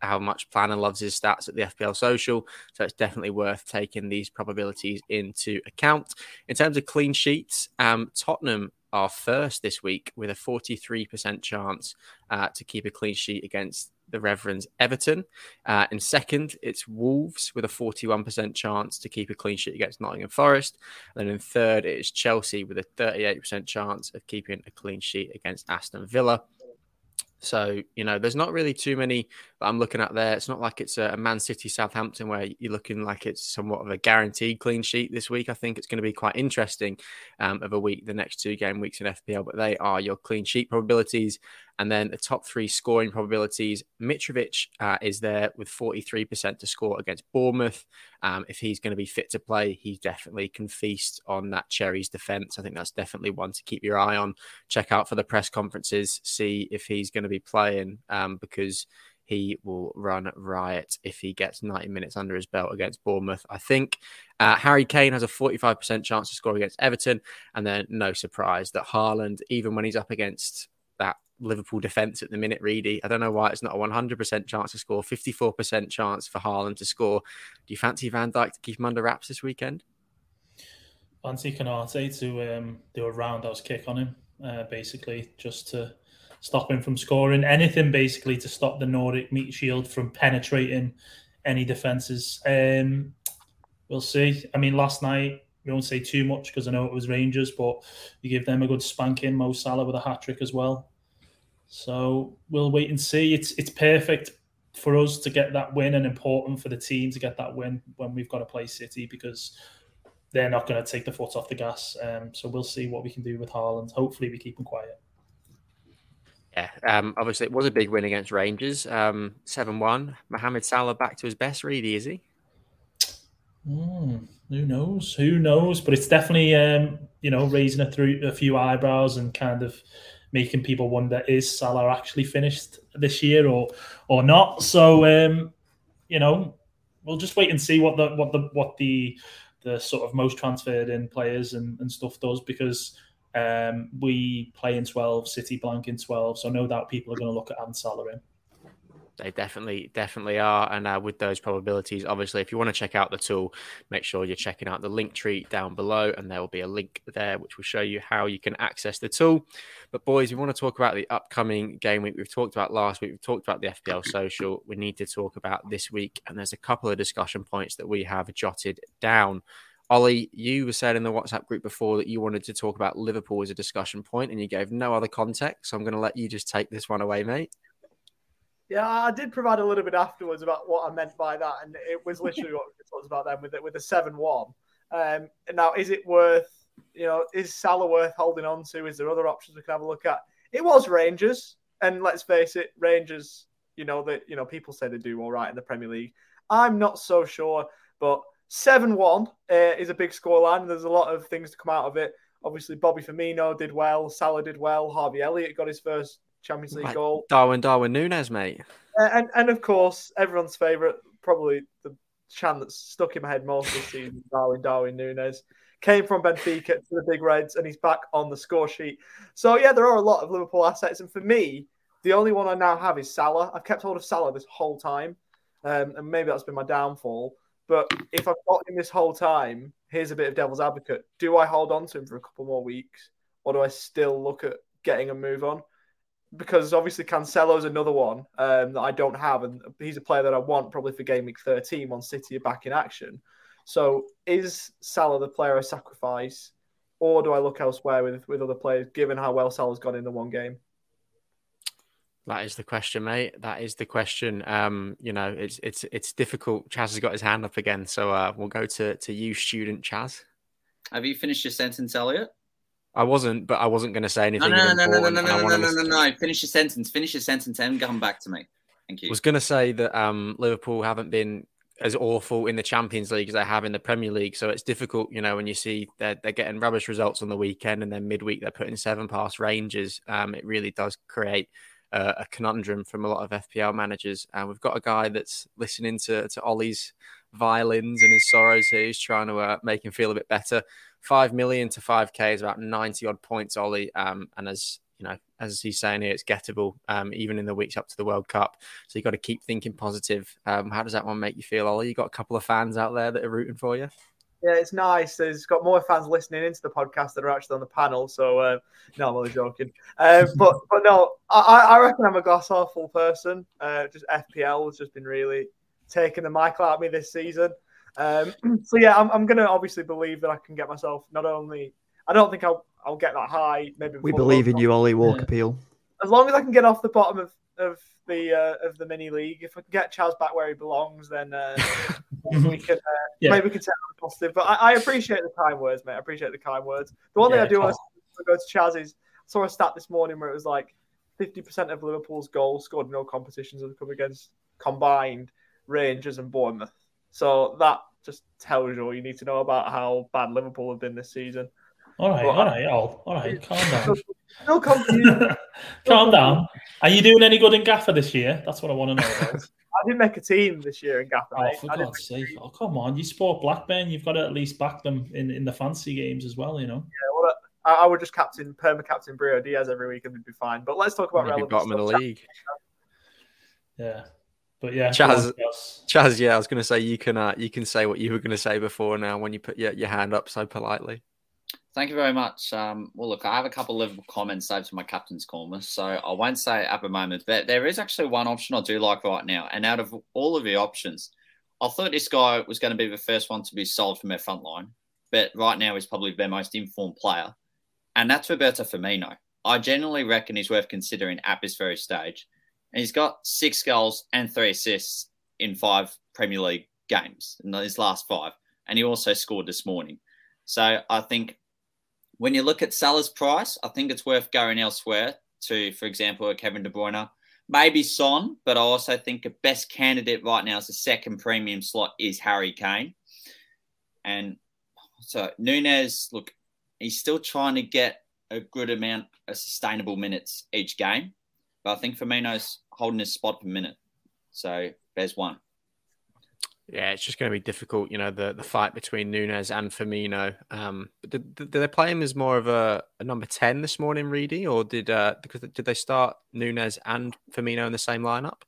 how much Planner loves his stats at the FPL social, so it's definitely worth taking these probabilities into account. In terms of clean sheets, um, Tottenham are first this week with a 43% chance uh, to keep a clean sheet against the Reverends Everton. Uh, in second, it's Wolves with a 41% chance to keep a clean sheet against Nottingham Forest. And then in third, it is Chelsea with a 38% chance of keeping a clean sheet against Aston Villa. So, you know, there's not really too many that I'm looking at there. It's not like it's a Man City Southampton where you're looking like it's somewhat of a guaranteed clean sheet this week. I think it's going to be quite interesting um, of a week, the next two game weeks in FPL, but they are your clean sheet probabilities. And then the top three scoring probabilities. Mitrovic uh, is there with 43% to score against Bournemouth. Um, if he's going to be fit to play, he definitely can feast on that Cherries defense. I think that's definitely one to keep your eye on. Check out for the press conferences, see if he's going to be playing um, because he will run riot if he gets 90 minutes under his belt against Bournemouth. I think uh, Harry Kane has a 45% chance to score against Everton. And then, no surprise that Haaland, even when he's up against Liverpool defence at the minute, Reedy, I don't know why it's not a 100% chance to score, 54% chance for Haaland to score. Do you fancy Van Dijk to keep him under wraps this weekend? Fancy Konate to um, do a roundhouse kick on him, uh, basically, just to stop him from scoring. Anything basically to stop the Nordic meat shield from penetrating any defences. Um, we'll see. I mean, last night we won't say too much because I know it was Rangers, but you give them a good spanking. Mo Salah with a hat trick as well. So we'll wait and see. It's it's perfect for us to get that win and important for the team to get that win when we've got to play City because they're not going to take the foot off the gas. Um, so we'll see what we can do with Haaland. Hopefully, we keep him quiet. Yeah, um, obviously it was a big win against Rangers, um, seven one. Mohamed Salah back to his best, really, is he? Mm, who knows? Who knows? But it's definitely um, you know raising a through a few eyebrows and kind of making people wonder: is Salah actually finished this year or or not? So um, you know, we'll just wait and see what the what the what the the sort of most transferred in players and, and stuff does because um, we play in 12, City blank in 12. So no doubt people are going to look at Ansala in. They definitely, definitely are. And uh, with those probabilities, obviously, if you want to check out the tool, make sure you're checking out the link tree down below, and there will be a link there which will show you how you can access the tool. But, boys, we want to talk about the upcoming game week. We've talked about last week, we've talked about the FPL social. We need to talk about this week, and there's a couple of discussion points that we have jotted down. Ollie, you were said in the WhatsApp group before that you wanted to talk about Liverpool as a discussion point, and you gave no other context. So I'm going to let you just take this one away, mate. Yeah, I did provide a little bit afterwards about what I meant by that, and it was literally what we talked about then with it with the seven one. Um, now, is it worth? You know, is Salah worth holding on to? Is there other options we can have a look at? It was Rangers, and let's face it, Rangers. You know that you know people say they do all right in the Premier League. I'm not so sure, but 7 1 uh, is a big scoreline. There's a lot of things to come out of it. Obviously, Bobby Firmino did well. Salah did well. Harvey Elliott got his first Champions League goal. Darwin, Darwin Nunez, mate. Uh, and, and of course, everyone's favourite, probably the chant that's stuck in my head most this season, [LAUGHS] Darwin, Darwin Nunez. Came from Benfica to the Big Reds and he's back on the score sheet. So, yeah, there are a lot of Liverpool assets. And for me, the only one I now have is Salah. I've kept hold of Salah this whole time. Um, and maybe that's been my downfall. But if I've got him this whole time, here's a bit of devil's advocate. Do I hold on to him for a couple more weeks? Or do I still look at getting a move on? Because obviously Cancelo's another one um, that I don't have, and he's a player that I want probably for game week 13 when City are back in action. So is Salah the player I sacrifice, or do I look elsewhere with, with other players, given how well Salah's gone in the one game? That is the question, mate. That is the question. Um, you know, it's it's it's difficult. Chaz has got his hand up again, so uh, we'll go to to you, student Chaz. Have you finished your sentence, Elliot? I wasn't, but I wasn't going to say anything. No, no, no, no, no, no, no, no, no, no, no. Finish your sentence. Finish your sentence and come back to me. Thank you. I was going to say that um, Liverpool haven't been as awful in the Champions League as they have in the Premier League. So it's difficult, you know, when you see they're, they're getting rubbish results on the weekend and then midweek they're putting seven past Rangers. Um, it really does create uh, a conundrum from a lot of FPL managers. And we've got a guy that's listening to, to Ollie's violins and his sorrows here. He's trying to uh, make him feel a bit better. Five million to five K is about 90 odd points, Ollie. Um, and as you know, as he's saying here, it's gettable um, even in the weeks up to the World Cup. So you've got to keep thinking positive. Um, how does that one make you feel, Ollie? You got a couple of fans out there that are rooting for you? Yeah, it's nice. There's got more fans listening into the podcast that are actually on the panel. So uh, no, I'm only joking. Uh, [LAUGHS] but but no, I, I reckon I'm a glass half full person. Uh, just FPL has just been really taking the mick out of me this season. Um, [CLEARS THROAT] so yeah, I'm, I'm going to obviously believe that I can get myself not only. I don't think I'll I'll get that high. Maybe we believe in you, Ollie Walker Peel. As long as I can get off the bottom of of the uh, of the mini league. If I can get Chaz back where he belongs, then uh, [LAUGHS] we can uh, yeah. maybe we can take on positive. But I, I, appreciate the kind words, mate. I appreciate the kind words. The one yeah, thing I do want to go to Chaz is I saw a stat this morning where it was like 50% of Liverpool's goals scored in all competitions have come against combined Rangers and Bournemouth. So that just tells you all you need to know about how bad Liverpool have been this season. All right, Well, all right, all, all right. Calm [LAUGHS] down. Still confused. [LAUGHS] Calm down. Are you doing any good in Gaffer this year? That's what I want to know about. [LAUGHS] I didn't make a team this year in Gaffer. Oh, mate. for God's sake. Oh, come on. You support Blackburn. You've got to at least back them in, in the fancy games as well, you know? Yeah, well, I, I would just captain, perma captain Brio Diaz every week and we'd be fine. But let's talk about Maybe relevant bottom of the league. Yeah. But yeah. Chaz- Chaz. Chaz, yeah, I was going to say you can uh, you can say what you were going to say before now when you put your, your hand up so politely. Thank you very much. Um, well, look, I have a couple of comments saved to my captain's corner, so I won't say it at the moment, but there is actually one option I do like right now. And out of all of the options, I thought this guy was going to be the first one to be sold from their front line, but right now he's probably their most informed player, and that's Roberto Firmino. I generally reckon he's worth considering at this very stage. And he's got six goals and three assists in five Premier League games in his last five, and he also scored this morning. So I think when you look at Salah's price, I think it's worth going elsewhere to, for example, Kevin De Bruyne, maybe Son, but I also think the best candidate right now as a second premium slot is Harry Kane. And so Nunez, look, he's still trying to get a good amount of sustainable minutes each game, but I think Firmino's holding his spot per minute. So there's one. Yeah, it's just going to be difficult, you know, the, the fight between Nunez and Firmino. Um, but did, did they play him as more of a, a number 10 this morning, Reedy? Or did uh, because did they start Nunez and Firmino in the same lineup?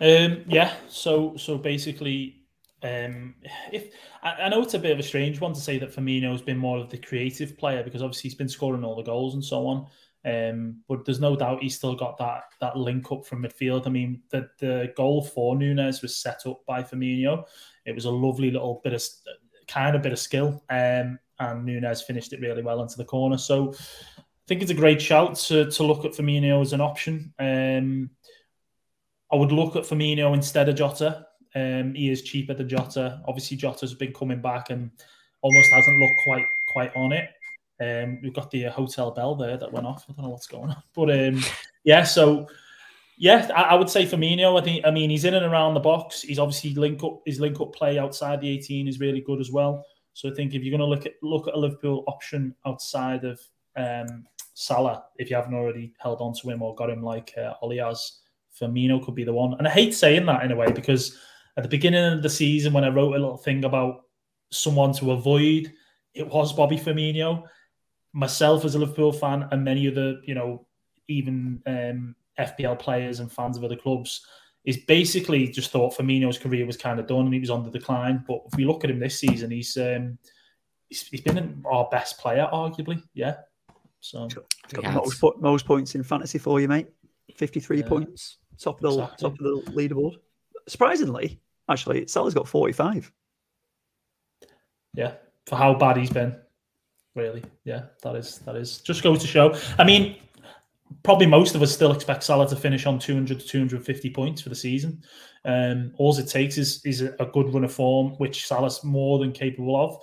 Um, yeah. So so basically, um, if I, I know it's a bit of a strange one to say that Firmino has been more of the creative player because obviously he's been scoring all the goals and so on. Um, but there's no doubt he's still got that that link up from midfield. I mean, the the goal for Nunez was set up by Firmino. It was a lovely little bit of kind of bit of skill, um, and Nunez finished it really well into the corner. So I think it's a great shout to to look at Firmino as an option. Um, I would look at Firmino instead of Jota. Um, he is cheaper than Jota. Obviously, Jota's been coming back and almost hasn't looked quite quite on it. Um, we've got the uh, hotel bell there that went off. I don't know what's going on, but um, yeah. So yeah, I, I, would say Firmino. I think. I mean, he's in and around the box. He's obviously link up. His link up play outside the 18 is really good as well. So I think if you're going to look at look at a Liverpool option outside of um, Salah, if you haven't already held on to him or got him like uh, Ollie has, Firmino could be the one. And I hate saying that in a way because at the beginning of the season, when I wrote a little thing about someone to avoid, it was Bobby Firmino. Myself as a Liverpool fan, and many other, you know, even um, FPL players and fans of other clubs, is basically just thought Firmino's career was kind of done and he was on the decline. But if we look at him this season, he's um, he's, he's been our best player, arguably. Yeah. So Got Yeah. the most, most points in fantasy for you, mate. 53 Yeah. points, top of the Exactly. top of the leaderboard. Surprisingly, actually, Salah's got 45. yeah, for how bad he's been, really. Yeah, that is that is just goes to show. I mean, probably most of us still expect Salah to finish on 200 to 250 points for the season. Um, all it takes is is a, good run of form, which Salah's more than capable of.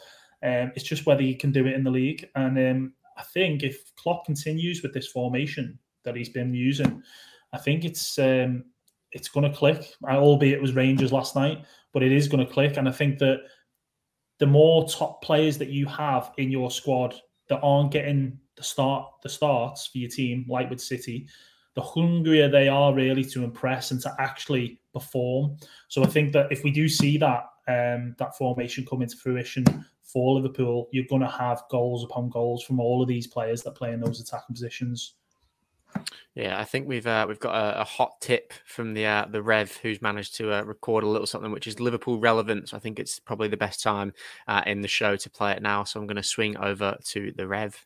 Um, it's just whether he can do it in the league. And um, I think if Klopp continues with this formation that he's been using, I think it's um, it's going to click. Albeit it was Rangers last night, but it is going to click. And I think that the more top players that you have in your squad that aren't getting the start the starts for your team, like with City, the hungrier they are really to impress and to actually perform. So I think that if we do see that um, that formation come into fruition for Liverpool, you're going to have goals upon goals from all of these players that play in those attacking positions. Yeah, I think we've uh, we've got a, a hot tip from the uh, the Rev, who's managed to uh, record a little something which is Liverpool relevant. So I think it's probably the best time uh, in the show to play it now. So I'm going to swing over to the Rev,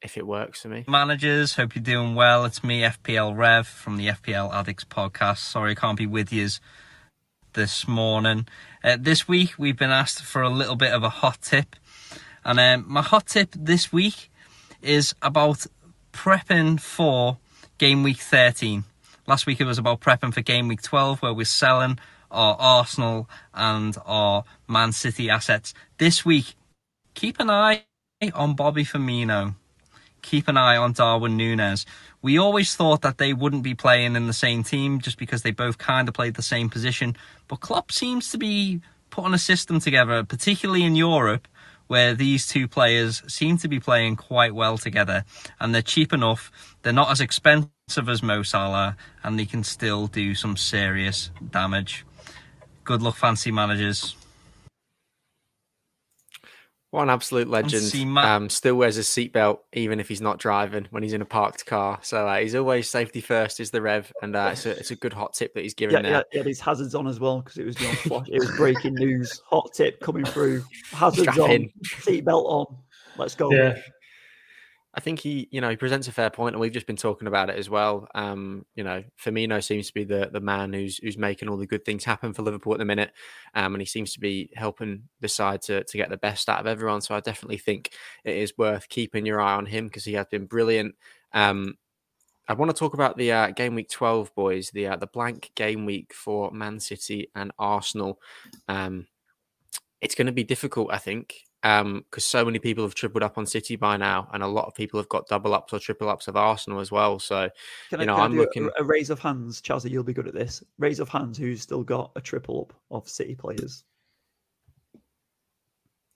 if it works for me. managers. Hope you're doing well. It's me, FPL Rev from the FPL Addicts podcast. Sorry I can't be with you this morning. Uh, this week we've been asked for a little bit of a hot tip, and um, my hot tip this week is about prepping for game week 13. Last week it was about prepping for game week 12, where we're selling our Arsenal and our Man City assets. This week, keep an eye on Bobby Firmino keep an eye on Darwin Nunez. We always thought that they wouldn't be playing in the same team just because they both kind of played the same position, but Klopp seems to be putting a system together, particularly in Europe, where these two players seem to be playing quite well together, and they're cheap enough. They're not as expensive as Mo Salah, and they can still do some serious damage. Good luck, fancy managers. What an absolute legend. um, still wears a seatbelt even if he's not driving when he's in a parked car. So uh, he's always safety first is the rev, and uh, it's, a, it's a good hot tip that he's Yeah, given yeah, there. he had his hazards on as well because it was you know, it was breaking news, hot tip coming through, [LAUGHS] hazards Strap on, seatbelt on. Let's go. Yeah, I think he, you know, he presents a fair point, and we've just been talking about it as well. Um, you know, Firmino seems to be the the man who's who's making all the good things happen for Liverpool at the minute, um, and he seems to be helping the side to to get the best out of everyone. So I definitely think it is worth keeping your eye on him because he has been brilliant. Um, I want to talk about the uh, game week twelve, boys. The uh, the blank game week for Man City and Arsenal. Um, it's going to be difficult, I think, Um, because so many people have tripled up on City by now, and a lot of people have got double ups or triple ups of Arsenal as well. So Can You I, know, can I I'm do a- looking- a, raise of hands, Chelsea. You'll be good at this. Raise of hands. Who's still got a triple up of City players?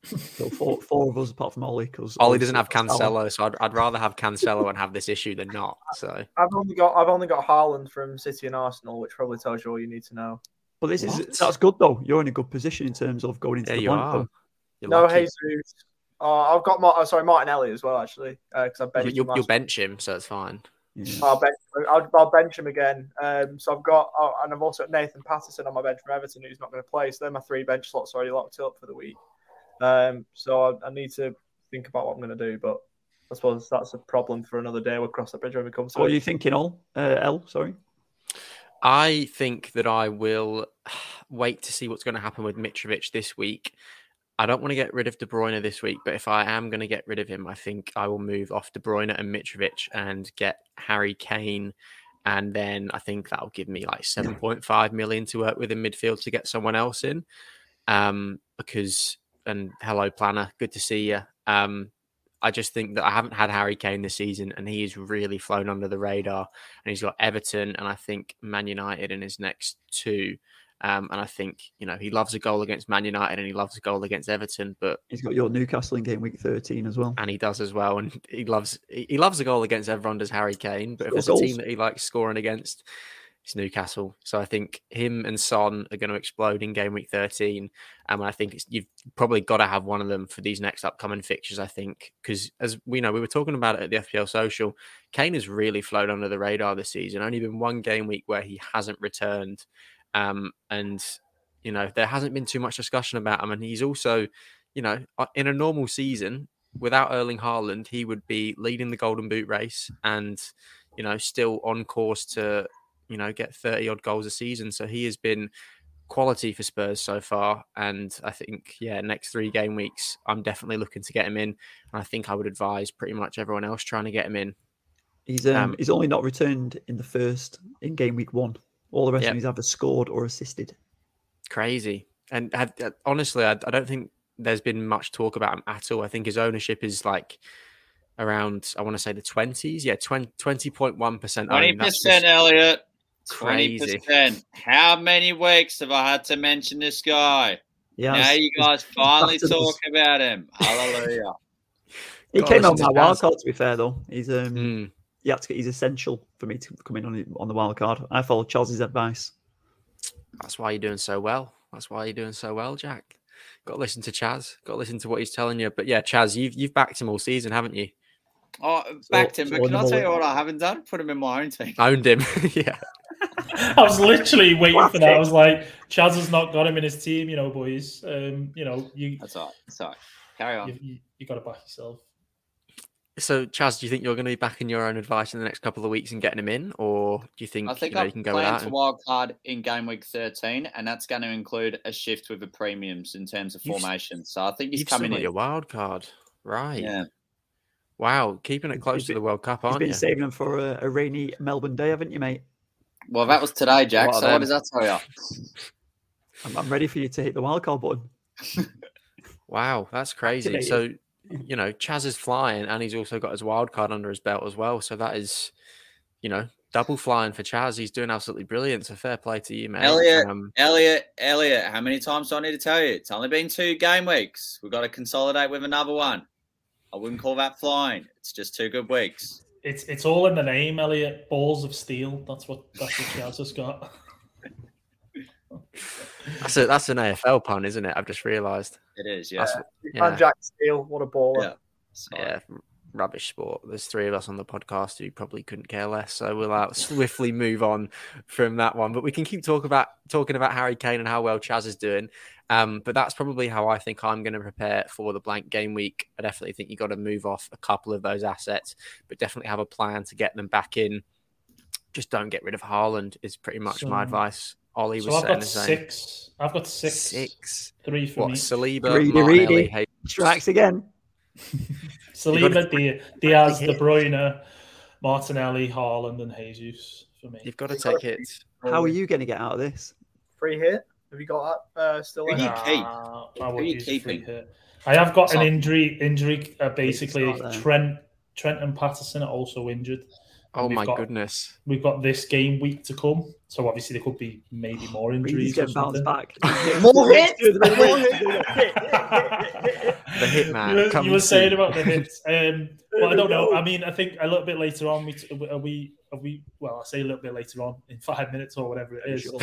So four, [LAUGHS] four of us, apart from Ollie, because Ollie doesn't have Cancelo, so I'd, I'd rather have Cancelo and have this issue than not. [LAUGHS] So I've only got I've only got Haaland from City and Arsenal, which probably tells you all you need to know. But this What? is that's good though. You're in a good position in terms of going into there the you blank. Are. though. You're no, lucky. Jesus. Uh, I've got Mar- oh, sorry Martinelli as well actually because I You- benched You'll, him you'll bench him, so it's fine. Yeah. I'll bench, I'll, I'll bench him again. Um, so I've got, oh, and I've also got Nathan Patterson on my bench from Everton, who's not going to play. So they're my three bench slots already locked up for the week. Um, so I, I need to think about what I'm going to do, but I suppose that's a problem for another day. We'll cross that bridge when we come to What are you thinking, Ol? Uh, L, sorry. I think that I will [SIGHS] wait to see what's going to happen with Mitrovic this week. I don't want to get rid of De Bruyne this week, but if I am going to get rid of him, I think I will move off De Bruyne and Mitrovic and get Harry Kane. And then I think that'll give me like 7.5 million to work with in midfield to get someone else in. Um, because, and hello, planner, good to see you. Um, I just think that I haven't had Harry Kane this season, and he has really flown under the radar. And he's got Everton, and I think Man United in his next two. Um, and I think you know he loves a goal against Man United, and he loves a goal against Everton, but He's got your Newcastle in game week 13 as well. and he does as well. And he loves he loves a goal against everyone. Does Harry Kane? But if there's a team that he likes scoring against, it's Newcastle. So I think him and Son are going to explode in game week 13. Um, and I think it's, you've probably got to have one of them for these next upcoming fixtures. I think because as we know, we were talking about it at the FPL social. Kane has really flown under the radar this season. Only been one game week where he hasn't returned. Um, and you know there hasn't been too much discussion about him. And he's also, you know, uh, in a normal season without Erling Haaland, he would be leading the Golden Boot race and you know still on course to you know get 30 odd goals a season. So he has been quality for Spurs so far. And I think, yeah, next three game weeks, I'm definitely looking to get him in. And I think I would advise pretty much everyone else trying to get him in. He's um, Um, he's only not returned in the first in game week one. All the rest Yep. of them he's either scored or assisted. Crazy. And had, uh, honestly, I, I don't think there's been much talk about him at all. I think his ownership is like around, I want to say the 20s. Yeah, 20, 20.1% Twenty owned. That's percent, just- Elliot. 20%. How many weeks have I had to mention this guy? Yeah, now it's- you guys [LAUGHS] finally talk about him. [LAUGHS] Hallelujah. he gotta came out listen my to wild card. To be fair, though, he's um, Mm. He had to get, he's essential for me to come in on the, on the wild card. I followed Charles's advice. That's why you're doing so well. That's why you're doing so well, Jack. Got to listen to Chaz. Got to listen to what he's telling you. But yeah, Chaz, you've you've backed him all season, haven't you? Oh, backed him, so but can I tell you what I haven't done? Put him in my own team. Owned him. [LAUGHS] yeah. [LAUGHS] I was literally waiting for that. I was like, Chaz has not got him in his team, you know, boys. Um, you know, you That's all right. That's all right. Carry on. you, you, you got to back yourself. So, Chaz, do you think you're going to be backing your own advice in the next couple of weeks and getting him in, or do you think, I think you, know, I'm you can go playing to him? wild card in game week 13, and that's going to include a shift with the premiums in terms of You've- formation. So I think he's You've coming got in. your wild card, right? Yeah. Wow, keeping it close to been- the World Cup, He's aren't you? been you? saving them for a, a rainy Melbourne day, haven't you, mate? Well, that was today, Jack. What so what does that tell you? I'm, I'm ready for you to hit the wild card button. [LAUGHS] Wow, that's crazy. Activated. So, you know, Chaz is flying, and he's also got his wild card under his belt as well. So that is, you know, double flying for Chaz. He's doing absolutely brilliant. So fair play to you, mate. Elliot, Um, Elliot, Elliot, how many times do I need to tell you? It's only been two game weeks. We've got to consolidate with another one. I wouldn't call that flying. It's just two good weeks. It's it's all in the name, Elliot. Balls of steel. That's what that's what Chaz has got. [LAUGHS] that's a, that's an AFL pun, isn't it? I've just realised. It is, yeah. That's- Yeah. Yeah. Jack Steele, what a baller. Yeah. So, Yeah, rubbish sport. There's three of us on the podcast who probably couldn't care less, so we'll uh, swiftly move on from that one. But we can keep talking about talking about Harry Kane and how well Chaz is doing. Um, but that's probably how I think I'm going to prepare for the blank game week. I definitely think you got to move off a couple of those assets, but definitely have a plan to get them back in. Just don't get rid of Haaland. Is pretty much So- my advice. Ollie So was I've saying got six. I've got six. Six. Three for What? me. Saliba, Reedy, Martinelli, Reedy. Hay- Strikes again. [LAUGHS] Saliba, Di- [LAUGHS] Diaz, De hit. Bruyne, Martinelli, Haaland, and Jesus for me. You've got to take it. How are you going to get out of this? Free hit? Have you got that uh, still Who there? you keep? Nah, I Who would you use a free keeping? I have got an injury. Injury. Uh, basically. Trent, Trent and Patterson are also injured. Oh my got- goodness. We've got this game week to come, so obviously there could be maybe more injuries. or getting bounced back. [LAUGHS] More hits! Do the [LAUGHS] hit. man. hitman You were, you were saying about the hits. Um, well, I don't know. [LAUGHS] I mean, I think a little bit later on, we are we are we well, I say a little bit later on in five minutes or whatever it is. Sure.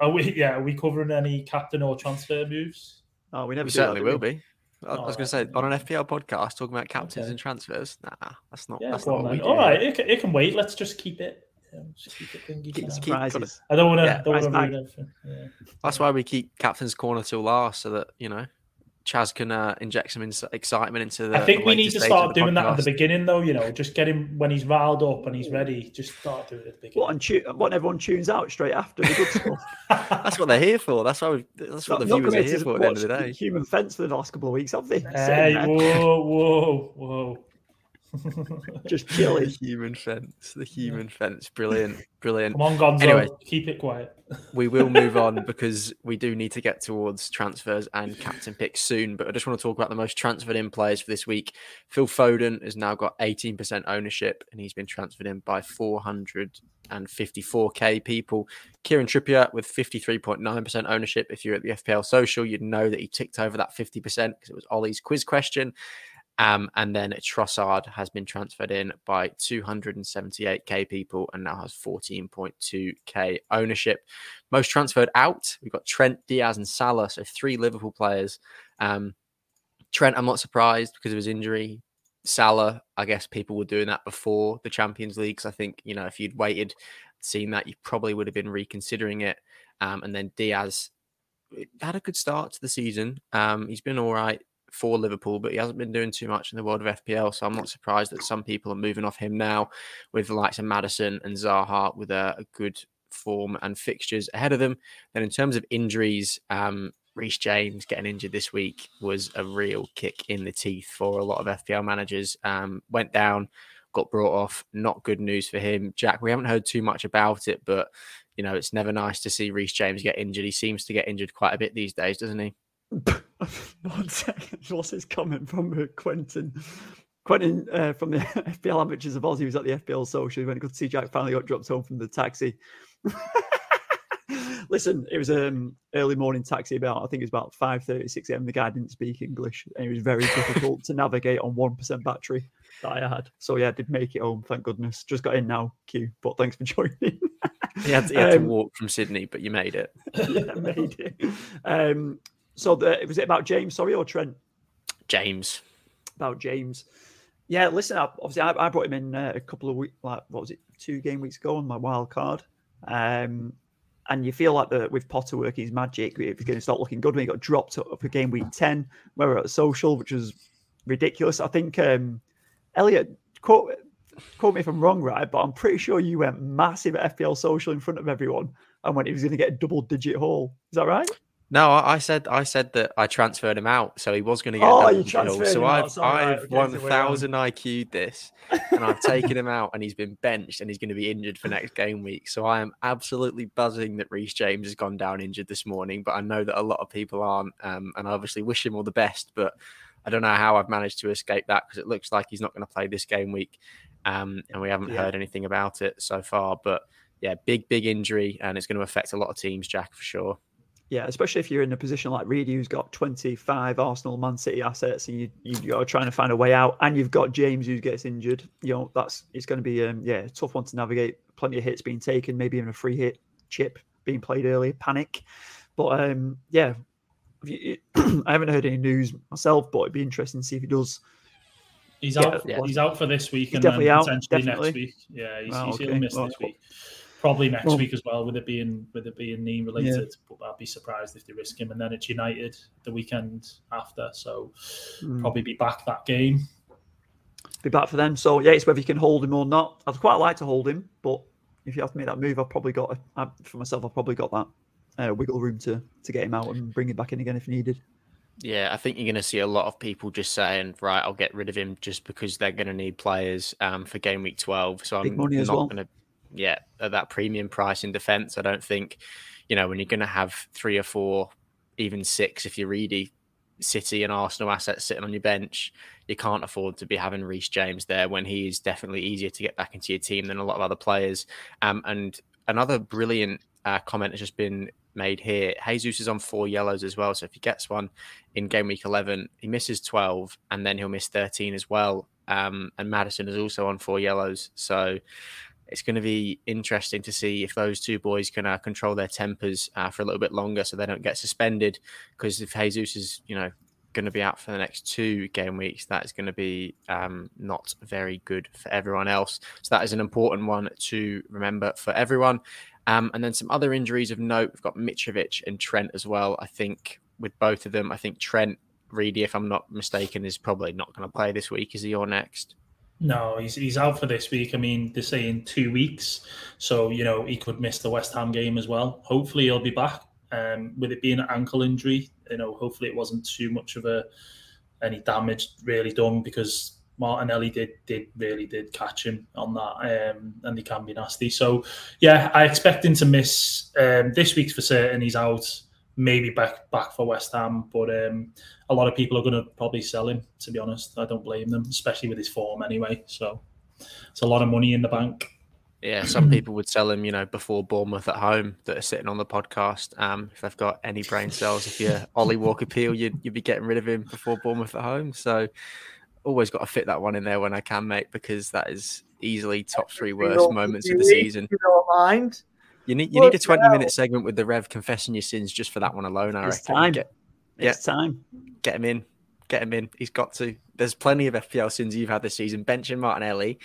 Are we? Yeah, are we covering any captain or transfer moves? Oh, we never We do that, certainly will we? be. I I Oh, was going to say on an FPL podcast talking about captains Okay. and transfers. Nah, that's not. Yeah, that's not on what we do. All right, it can, it can wait. Let's just keep it. Um, just keep Keep for the now. keep- surprises. I don't want to. Yeah, don't want to prize ruin everything. Yeah. That's why we keep captain's corner till last, so that you know Chaz can uh, inject some ins- excitement into the. I think the we need to start the doing that at the beginning, though. You know, just get him when he's riled up and he's ready. Just start doing it at the beginning. What, and tu- what everyone tunes out straight after the good stuff. [LAUGHS] That's what they're here for. That's why. We, that's what the Not viewers are committed here for at the end of the day. Human fence for the last couple of weeks, have they? Hey, whoa, whoa, whoa. [LAUGHS] Just chilling. The human fence. The human fence. Brilliant. Brilliant. Come on, Gonzo. Anyway. keep it quiet. we will move on [LAUGHS] because we do need to get towards transfers and captain picks soon. But I just want to talk about the most transferred in players for this week. Phil Foden has now got 18% ownership and he's been transferred in by 454k people. Kieran Trippier with 53.9% ownership. If you're at the FPL social, you'd know that he ticked over that 50% because it was Ollie's quiz question. Um, and then Trossard has been transferred in by 278k people and now has 14.2k ownership. Most transferred out, we've got Trent, Diaz, and Salah, so three Liverpool players. Um, Trent, I'm not surprised because of his injury. Salah, I guess people were doing that before the Champions League. 'cause I think you know if you'd waited, seen that, you probably would have been reconsidering it. Um, and then Diaz had a good start to the season. Um, he's been all right for Liverpool, but he hasn't been doing too much in the world of FPL. So I'm not surprised that some people are moving off him now, with the likes of Maddison and Zaha with a, a good form and fixtures ahead of them. Then in terms of injuries, um, Reece James getting injured this week was a real kick in the teeth for a lot of FPL managers. Um, went down, got brought off. Not good news for him. Jack, we haven't heard too much about it, but you know it's never nice to see Reece James get injured. He seems to get injured quite a bit these days, doesn't he? [LAUGHS] [LAUGHS] One second. [LAUGHS] What's his comment from uh, Quentin? Quentin uh, from the [LAUGHS] FPL Amateurs of Oz, he was at the FPL social. He went to see Jack finally got dropped home from the taxi. Listen, it was um early morning taxi about I think it was about 5 6 a.m. The guy didn't speak English and it was very difficult to navigate on one percent battery that I had. So yeah, I did make it home, thank goodness. Just got in now, Q. But thanks for joining. He had, he had to Um, walk from Sydney, but you made it. yeah, made it. Um, so the, was it about James? Sorry, or Trent? James. about James. Yeah, listen up. Obviously, I, I brought him in uh, a couple of weeks, like what was it, two game weeks ago on my wild card. Um, and you feel like the with Potter working his magic, if he's going to start looking good when he got dropped up for game week ten, where we're at social, which was ridiculous. I think um, Elliot quote quote me if I'm wrong, right? But I'm pretty sure you went massive at FPL social in front of everyone and when he was going to get a double digit haul. Is that right? No, I, said I said that I transferred him out, so he was going to get. Oh, you transferred So I've sorry, I've okay, one thousand IQ'd this, and I've taken him out, and he's been benched, and he's going to be injured for next game week. So I am absolutely buzzing that Reece James has gone down injured this morning, but I know that a lot of people aren't, um, and I obviously wish him all the best, but. I don't know how I've managed to escape that because it looks like he's not going to play this game week, um, and we haven't Yeah. heard anything about it so far. But yeah, big big injury, and it's going to affect a lot of teams, Jack, for sure. Yeah, especially if you're in a position like Reedy, who's got 25 Arsenal, Man City assets, and you, you, you're trying to find a way out, and you've got James who gets injured. You know, that's it's going to be um, yeah, a tough one to navigate. Plenty of hits being taken, maybe even a free hit chip being played early, panic. But um, yeah, you- [CLEARS THROAT] I haven't heard any news myself, but it'd be interesting to see if he does. He's out. yeah. He's out for this week He's and then out, potentially definitely. next week. Yeah, he's, Wow, he's okay. he'll miss Well, this week. Probably next well- week as well, with it being with it being knee related. But I'd be surprised if they risk him. And then it's United the weekend after, so Hmm. probably be back that game. be back for them. So yeah, it's whether you can hold him or not. I'd quite like to hold him, but if you have to make that move, I've probably got I, for myself. I've probably got that uh, wiggle room to to get him out and bring him back in again if needed. Yeah, I think you're going to see a lot of people just saying, right, I'll get rid of him just because they're going to need players um, for game week 12. So Big I'm money not well. going to, yeah, at that premium price in defense. I don't think, you know, when you're going to have three or four, even six, if you're Reedy, City and Arsenal assets sitting on your bench, you can't afford to be having Reece James there when he is definitely easier to get back into your team than a lot of other players. Um, and another brilliant uh, comment has just been made here. Jesus is on four yellows as well. So if he gets one in game week 11, he misses 12 and then he'll miss 13 as well. Um, and Maddison is also on four yellows. So it's going to be interesting to see if those two boys can uh, control their tempers uh, for a little bit longer so they don't get suspended. Because if Jesus is, you know, going to be out for the next two game weeks, that is going to be um, not very good for everyone else. So that is an important one to remember for everyone. Um, and then some other injuries of note. We've got Mitrovic and Trent as well. I think with both of them, I think Trent Reedy, if I'm not mistaken, is probably not going to play this week. Is he or next? No, he's he's out for this week. I mean, they're saying two weeks, so you know he could miss the West Ham game as well. Hopefully, he'll be back. Um, with it being an ankle injury, you know, hopefully it wasn't too much of a any damage really done because Martinelli did did really did catch him on that, um, and he can be nasty. So yeah, I expect him to miss um, this week's for certain. He's out, maybe back back for West Ham, but um, a lot of people are going to probably sell him. To be honest, I don't blame them, especially with his form anyway. So it's a lot of money in the bank. Yeah, some people would sell him, you know, before Bournemouth at home that are sitting on the podcast. Um, if they've got any brain cells, if you're Ollie Walker Peel, you'd, you'd be getting rid of him before Bournemouth at home. So always got to fit that one in there when I can, mate, because that is easily top three worst moments of the season. You don't mind. You need you need a What 20 the minute segment with the Rev confessing your sins just for that one alone, I It's reckon. time. Get, It's time. get him in. Get him in. He's got to. There's plenty of FPL sins you've had this season. Benching Martinelli,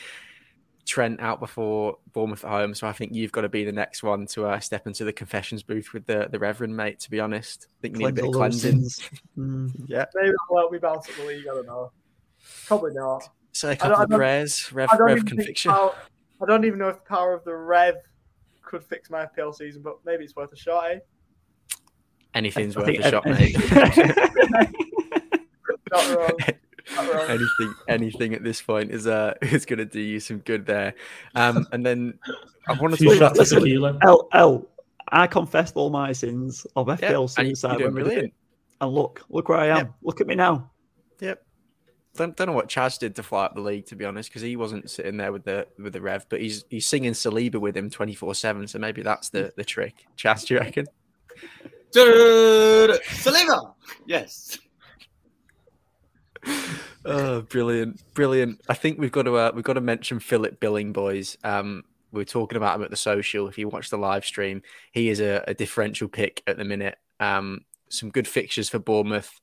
Trent out before Bournemouth at home. So I think you've got to be the next one to uh, step into the confessions booth with the, the Reverend, mate, to be honest. I think you need a bit of cleansing. [LAUGHS] Mm. Yeah. Maybe I'll help me bounce up the league. I don't know. Probably not. Say a I don't- couple of prayers. Rev, I Rev even can think fix you. power, I don't even know if the power of the Rev could fix my FPL season, but maybe it's worth a shot, eh? Anything's I worth think a shot, mate. [LAUGHS] Not wrong. Not wrong. anything anything at this point is uh [LAUGHS] is going to do you some good there um and then i want to Few talk about shots of this tequila. L L. I confessed all my sins of FPL yeah, and you- suicide you're doing when we did brilliant. And look, look where I am. Yeah. Look at me now. Yep. Don't, don't know what Chaz did to fly up the league, to be honest, because he wasn't sitting there with the with the rev, but he's he's singing Saliba with him twenty four seven. So maybe that's the the trick. Chaz, do you reckon? Dude, Saliba. Yes. Oh, brilliant, brilliant! I think we've got to uh, we've got to mention Philip Billing, boys. Um, we were talking about him at the social. If you watch the live stream, he is a, a differential pick at the minute. Um, some good fixtures for Bournemouth.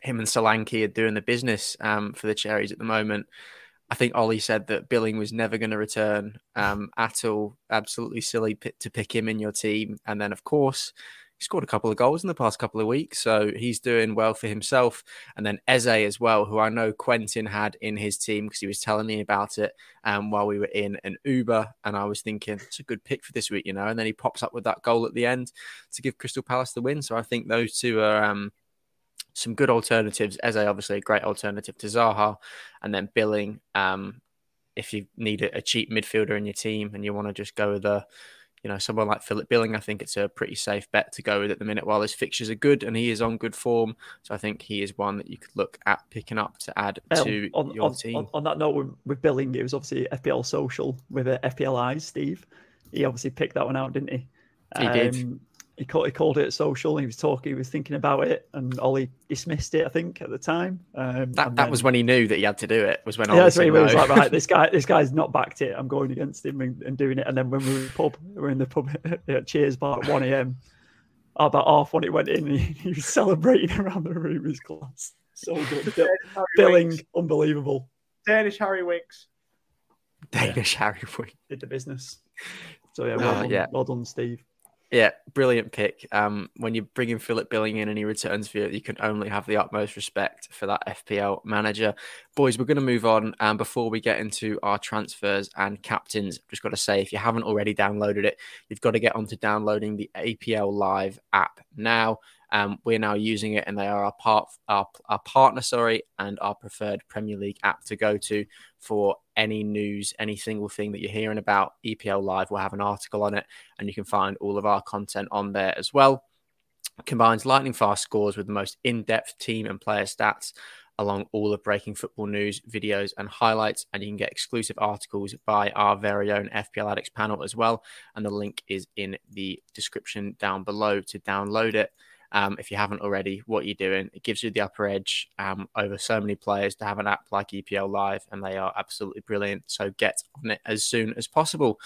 Him and Solanke are doing the business um, for the Cherries at the moment. I think Ollie said that Billing was never going to return um, at all. Absolutely silly p- to pick him in your team. And then, of course, he scored a couple of goals in the past couple of weeks. So he's doing well for himself. And then Eze as well, who I know Quentin had in his team because he was telling me about it um, while we were in an Uber. And I was thinking, it's a good pick for this week, you know. And then he pops up with that goal at the end to give Crystal Palace the win. So I think those two are. Um, some good alternatives. Eze, obviously, a great alternative to Zaha, and then Billing. Um, if you need a, a cheap midfielder in your team and you want to just go with a, you know, someone like Philip Billing, I think it's a pretty safe bet to go with at the minute while his fixtures are good and he is on good form. So I think he is one that you could look at picking up to add Um, to on, your on, team. on, on that note, with, with Billing, it was obviously FPL Social with uh, FPL Eyes, Steve. He obviously picked that one out, didn't he? He did. He called, he called it social. He was talking. He was thinking about it, and Ollie dismissed it. I think at the time. Um, that that then- was when he knew that he had to do it. Was when Yeah, Ollie when said he was like, right, this [LAUGHS] guy, this guy's not backed it. I'm going against him and, and doing it. And then when we were in the pub, we were in the pub [LAUGHS] at Cheers Bar at 1 a.m. About half when it went in, he, [LAUGHS] he was celebrating around the room. His class, so good. Bill- Harry Billing, Winks. unbelievable. Danish Harry Winks. Danish Harry Winks Did the business. So yeah, Oh, well, done, yeah. well done, Steve. Yeah, brilliant pick. Um, when you bring in Philip Billing in and he returns for you, you can only have the utmost respect for that FPL manager. Boys, we're going to move on. And before we get into our transfers and captains, I've just got to say, if you haven't already downloaded it, you've got to get onto downloading the APL Live app now. Um, we're now using it, and they are our part, our, our partner, sorry, and our preferred Premier League app to go to for any news, any single thing that you're hearing about. EPL Live will have an article on it, and you can find all of our content on there as well. Combines lightning fast scores with the most in-depth team and player stats along all of breaking football news, videos, and highlights. And you can get exclusive articles by our very own FPL Addicts panel as well. And the link is in the description down below to download it. Um, if you haven't already, what you're doing, it gives you the upper edge um, over so many players to have an app like EPL Live, and they are absolutely brilliant. So get on it as soon as possible.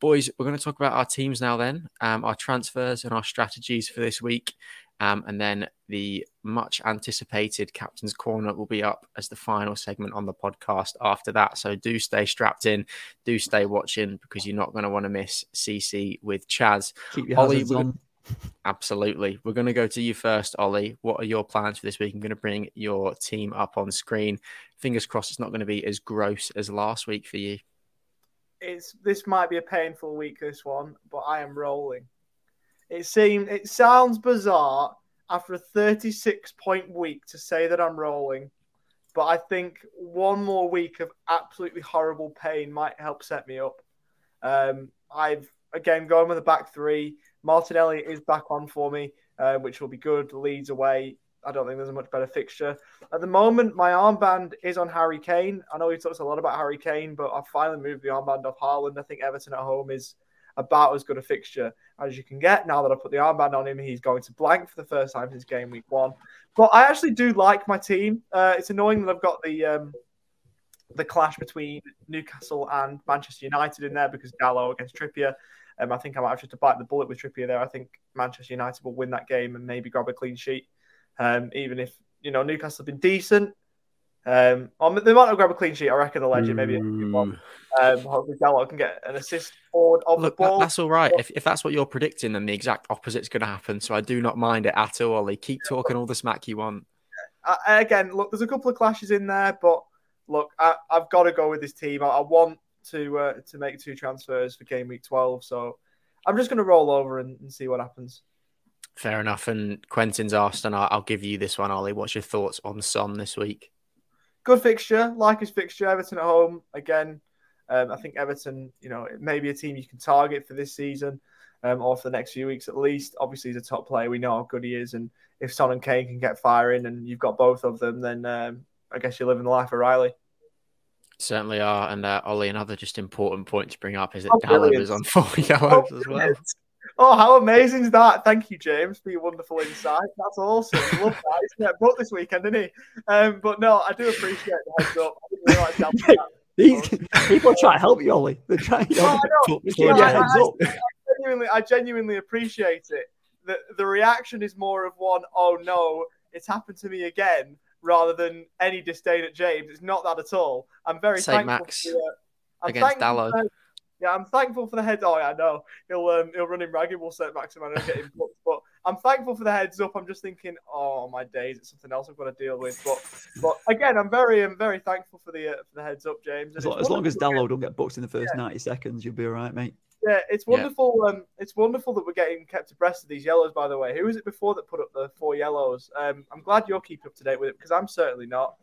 Boys, we're going to talk about our teams now, then, um, our transfers and our strategies for this week. Um, and then the much anticipated Captain's Corner will be up as the final segment on the podcast after that. So do stay strapped in, do stay watching because you're not going to want to miss CC with Chaz. Keep your Ollie, on. Absolutely. We're going to go to you first, Ollie. What are your plans for this week? I'm going to bring your team up on screen. Fingers crossed it's not going to be as gross as last week for you. It's this might be a painful week, this one, but I am rolling. It seems it sounds bizarre after a 36 point week to say that I'm rolling, but I think one more week of absolutely horrible pain might help set me up. Um, I've again going with the back three. Martinelli is back on for me, uh, which will be good. Leeds away. I don't think there's a much better fixture. At the moment, my armband is on Harry Kane. I know we talked a lot about Harry Kane, but I finally moved the armband off Haaland. I think Everton at home is about as good a fixture as you can get. Now that I put the armband on him, he's going to blank for the first time since game week one. But I actually do like my team. Uh, it's annoying that I've got the um, the clash between Newcastle and Manchester United in there because Dalot against Trippier. Um, I think I might have just to bite the bullet with Trippier there. I think Manchester United will win that game and maybe grab a clean sheet. Um, even if you know Newcastle have been decent, um, or they might not grab a clean sheet. I reckon the legend maybe. a good one. Um, hopefully Dalot can get an assist forward of Look, the that- that's all right. If, if that's what you're predicting, then the exact opposite's going to happen. So I do not mind it at all, Ollie. Keep talking all the smack you want. I, again, look, there's a couple of clashes in there, but look, I, I've got to go with this team. I, I want to uh, to make two transfers for game week 12, so I'm just going to roll over and, and see what happens. Fair enough. And Quentin's asked, and I'll, I'll give you this one, Ollie. What's your thoughts on Son this week? Good fixture, like his fixture. Everton at home again. Um, I think Everton, you know, it may be a team you can target for this season um, or for the next few weeks at least. Obviously, he's a top player. We know how good he is, and if Son and Kane can get firing, and you've got both of them, then um, I guess you're living the life of Riley. Certainly are. And uh, Ollie, another just important point to bring up is that Oh, Dalot is on [LAUGHS] four yellows as well. Oh, how amazing is that? Thank you, James, for your wonderful insight. That's awesome. Love that. He's going to get booked this weekend, didn't he? Um, but no, I do appreciate the heads up. I didn't realise [LAUGHS] that was that. These people are trying to help you, Ollie. They're trying to Oh, help I know. you. Poor Keep I- heads I- up. genuinely, I genuinely appreciate it. The, the reaction is more of one, oh no, it's happened to me again, rather than any disdain at James. It's not that at all. I'm very Saint thankful. Max for the, I'm against thankful Dalot. for- yeah, I'm thankful for the heads. Oh, yeah, I know he'll um, he'll run him ragged. We'll set Max and get him booked. But I'm thankful for the heads up. I'm just thinking, oh my days, it's something else I've got to deal with. But but again, I'm very I'm very thankful for the uh, for the heads up, James. As, lo- as long as wonderful- Dalot don't get booked in the first 90 seconds, you'll be all right, mate. Yeah, it's Yeah. wonderful. Um, it's wonderful that we're getting kept abreast of these yellows. By the way, who was it before that put up the four yellows? Um, I'm glad you're keeping up to date with it because I'm certainly not.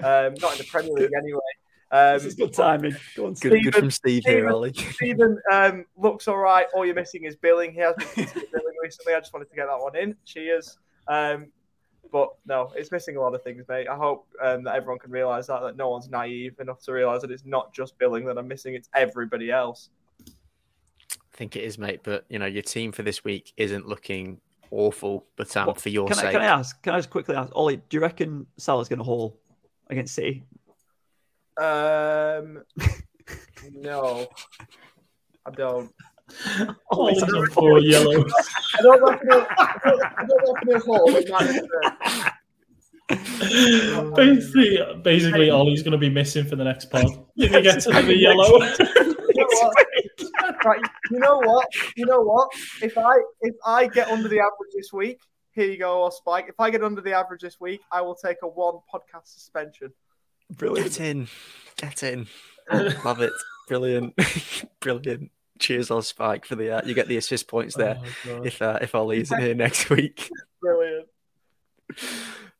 Um, not in the Premier League anyway. Um, this is good timing. Go on, Good, good from Steve here, Stephen- Ollie. Stephen um, looks all right. All you're missing is billing. He has been considered [LAUGHS] billing recently. I just wanted to get that one in. Cheers. Um, but no, it's missing a lot of things, mate. I hope um, that everyone can realise that that no one's naive enough to realise that it's not just billing that I'm missing; it's everybody else. I think it is, mate. But you know, your team for this week isn't looking awful. But um, Well, for your Can I, sake, can I ask? Can I just quickly ask, Ollie? Do you reckon Salah's going to haul against City? Um, [LAUGHS] no, I don't. Oh, he's on four yellows. I don't reckon he'll, I don't, I don't reckon he'll hold. It basically, basically, Ollie's going to be missing for the next pod. [LAUGHS] If he gets another yellow. [LAUGHS] You know what? Right, you know what? You know what? If I if I get under the average this week, here you go, or Spike. If I get under the average this week, I will take a one podcast suspension. Brilliant. get in, get in. [LAUGHS] Love it. Brilliant, [LAUGHS] brilliant. Cheers, on Spike for the. Uh, you get the assist points there. Oh, If uh, if Ollie isn't here next [LAUGHS] week. Brilliant.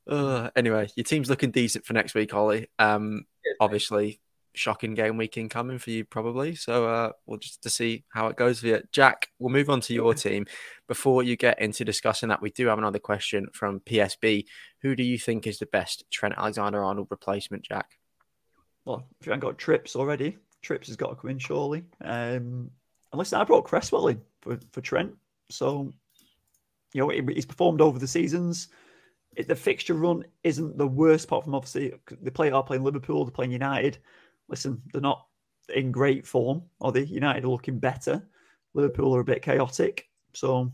Uh, anyway, your team's looking decent for next week, Ollie. Um, obviously, shocking game week incoming for you, probably. So uh, we'll just to see how it goes for you. Jack, we'll move on to your team. Before you get into discussing that, we do have another question from PSB. Who do you think is the best Trent Alexander Arnold replacement, Jack? Well, if you haven't got Trips already, Trips has got to come in surely. Um, and listen, I brought Cresswell in for, for Trent. So, you know, he's performed over the seasons. The fixture run isn't the worst, apart from obviously they play are playing Liverpool, they're playing United. Listen, they're not in great form, are they? United are looking better. Liverpool are a bit chaotic. So,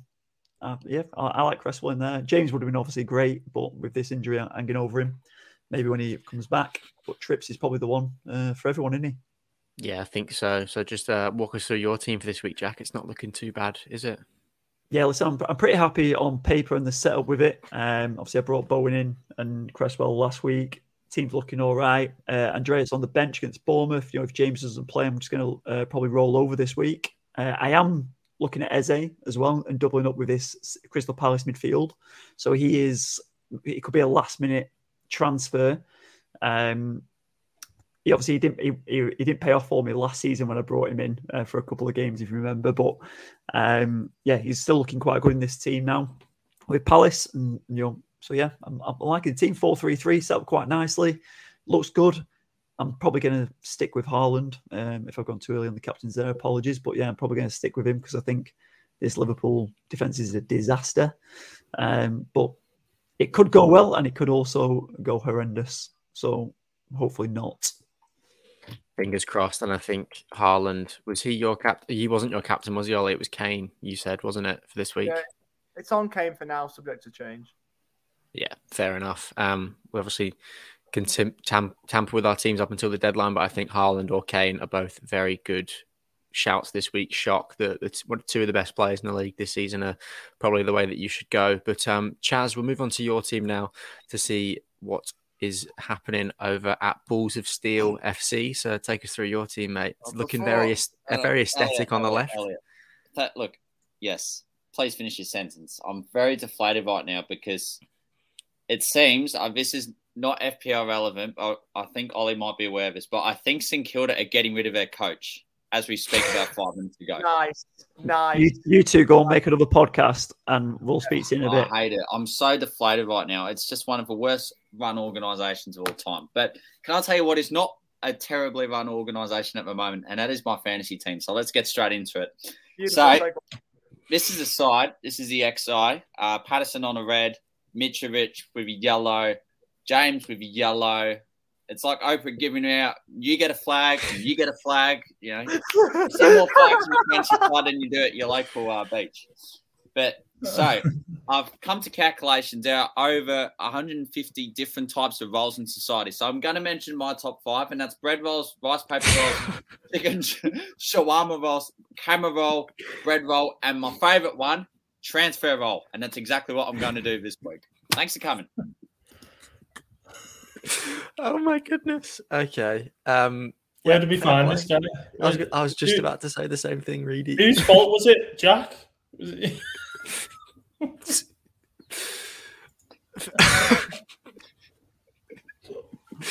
uh, yeah, I, I like Cresswell in there. James would have been obviously great, but with this injury hanging over him, maybe when he comes back. But Trips is probably the one uh, for everyone, isn't he? Yeah, I think so. So just uh, walk us through your team for this week, Jack. It's not looking too bad, is it? Yeah, listen, I'm, I'm pretty happy on paper and the setup with it. Um, obviously, I brought Bowen in and Cresswell last week. Team's looking all right. Uh, Andreas on the bench against Bournemouth. You know, if James doesn't play, I'm just going to uh, probably roll over this week. Uh, I am looking at Eze as well and doubling up with this Crystal Palace midfield. So he is. It could be a last minute transfer. Um, he obviously he didn't he, he, he didn't pay off for me last season when I brought him in uh, for a couple of games, if you remember. But um, yeah, he's still looking quite good in this team now with Palace, and you know, so yeah, I'm, I'm liking the team four three three set up quite nicely, looks good. I'm probably going to stick with Haaland. Um, if I've gone too early on the captains there, apologies, but yeah, I'm probably going to stick with him because I think this Liverpool defense is a disaster. Um, but it could go well, and it could also go horrendous. So hopefully not. Fingers crossed. And I think Haaland was he your captain? He wasn't your captain, was he, Ollie? It was Kane. You said, wasn't it, for this week? Yeah. It's on Kane for now, subject to change. Yeah, fair enough. Um, we obviously can tim- tam- tamper with our teams up until the deadline, but I think Haaland or Kane are both very good shouts this week. Shock that two of the best players in the league this season are probably the way that you should go. But um, Chaz, we'll move on to your team now to see what is happening over at Balls of Steel FC. So take us through your team, mate. It's looking before- very Elliot, very aesthetic Elliot, on the Elliot, left. Elliot. That, look, yes. Please finish your sentence. I'm very deflated right now because it seems uh, this is not FPL relevant. But I think Ollie might be aware of this, but I think St Kilda are getting rid of their coach as we speak about five minutes ago. Nice, nice. You, you two go and make another podcast, and we'll speak to you in a bit. I hate it. I'm so deflated right now. It's just one of the worst run organisations of all time. But can I tell you what is not a terribly run organisation at the moment, and that is my fantasy team. So let's get straight into it. Beautiful. So- This is the side. This is the XI. Uh, Patterson on a red, Mitrovic with a yellow, James with a yellow. It's like Oprah giving out, you get a flag, you get a flag. You know, [LAUGHS] see more flags in your fantasy side than you do at your local uh, beach. But so I've come to calculations. There are over 150 different types of rolls in society. So I'm going to mention my top five, and that's bread rolls, rice paper rolls, [LAUGHS] chicken shawarma rolls, camera roll, bread roll, and my favorite one, transfer roll. And that's exactly what I'm going to do this week. Thanks for coming. Oh my goodness. Okay. Um, Where yeah, did we fair find this guy? I was, I was just Who- about to say the same thing, Reedy. Whose fault was it, Jack? Was [LAUGHS] it- [LAUGHS] [LAUGHS]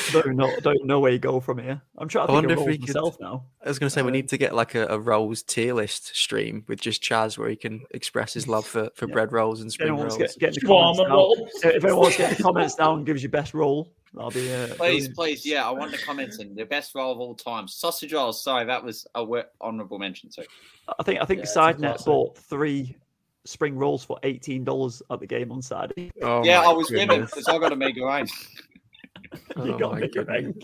[LAUGHS] don't know, don't know where you go from here. I'm trying to I think wonder of if we roles could- myself now. I was going to say we Uh, need to get like a, a rolls tier list stream with just Chaz where he can express his love for, for [LAUGHS] Yeah. bread rolls and spring rolls. get, get in the comments Shawarma if anyone wants to get the [LAUGHS] comments down and gives you best roll, that'll be uh, Please, brilliant. please, yeah, I want the comments in. The best roll of all time. Sausage rolls. Sorry, that was a honourable mention too. I think I think Yeah, SideNet bought three spring rolls for eighteen dollars at the game on Saturday. Oh yeah, I was with him goodness. because I got a mega range. You Oh got my me goodness.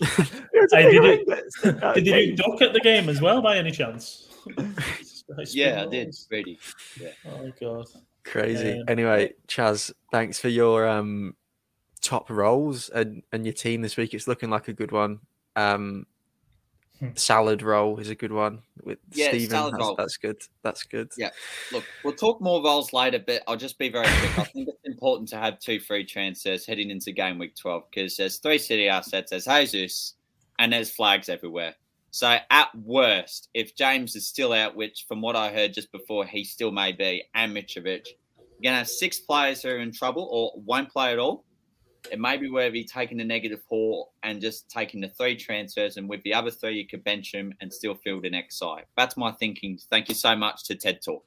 It's Hey, did ring, you- but it's- Did you hey, do duck at the game as well, by any chance? [LAUGHS] Yeah, I did. rolls. Ready. Oh god. Crazy. Um, anyway, Chaz, thanks for your um top roles and, and your team this week. It's looking like a good one. Um. Hmm. salad roll is a good one with Yeah, salad That's, that's good. That's good. Yeah. Look, we'll talk more roles later, but I'll just be very quick. I think it's important to have two free transfers heading into game week 12 because there's three city assets, there's Jesus, and there's flags everywhere. So, at worst, if James is still out, which from what I heard just before, he still may be, and Mitrovic, you're going to have six players who are in trouble or won't play at all. It may be worth you taking the negative four and just taking the three transfers, and with the other three, you could bench them and still field an X side. That's my thinking. Thank you so much to TED Talk.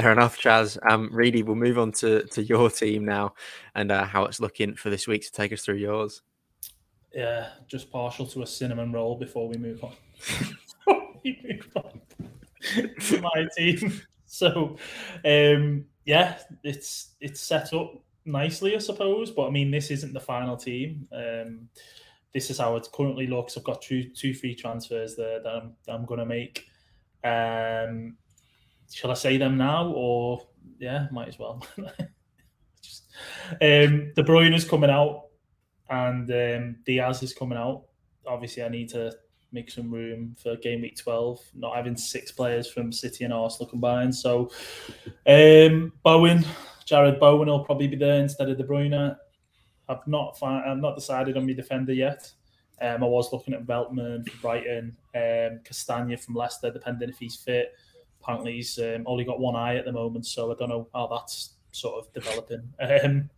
Fair enough, Chaz. Um, Reedy, we'll move on to, to your team now and uh, how it's looking for this week to take us through yours. Yeah, just partial to a cinnamon roll before we move on. Before [LAUGHS] we move on to my team. [LAUGHS] So, um, yeah, it's it's set up nicely, I suppose. But I mean, this isn't the final team. Um, this is how it currently looks. I've got two two free transfers there that I'm that I'm going to make. Um, shall I say them now, or yeah, might as well. [LAUGHS] Just, um, De Bruyne is coming out and um, Diaz is coming out. Obviously, I need to make some room for game week 12, not having six players from City and Arsenal combined. So, um, Bowen, Jarrod Bowen will probably be there instead of De Bruyne. I've not I've not decided on my defender yet. Um, I was looking at Veltman for Brighton, um, Castagna from Leicester, depending if he's fit. Apparently, he's um, only got one eye at the moment, so I don't know how that's sort of developing. Um,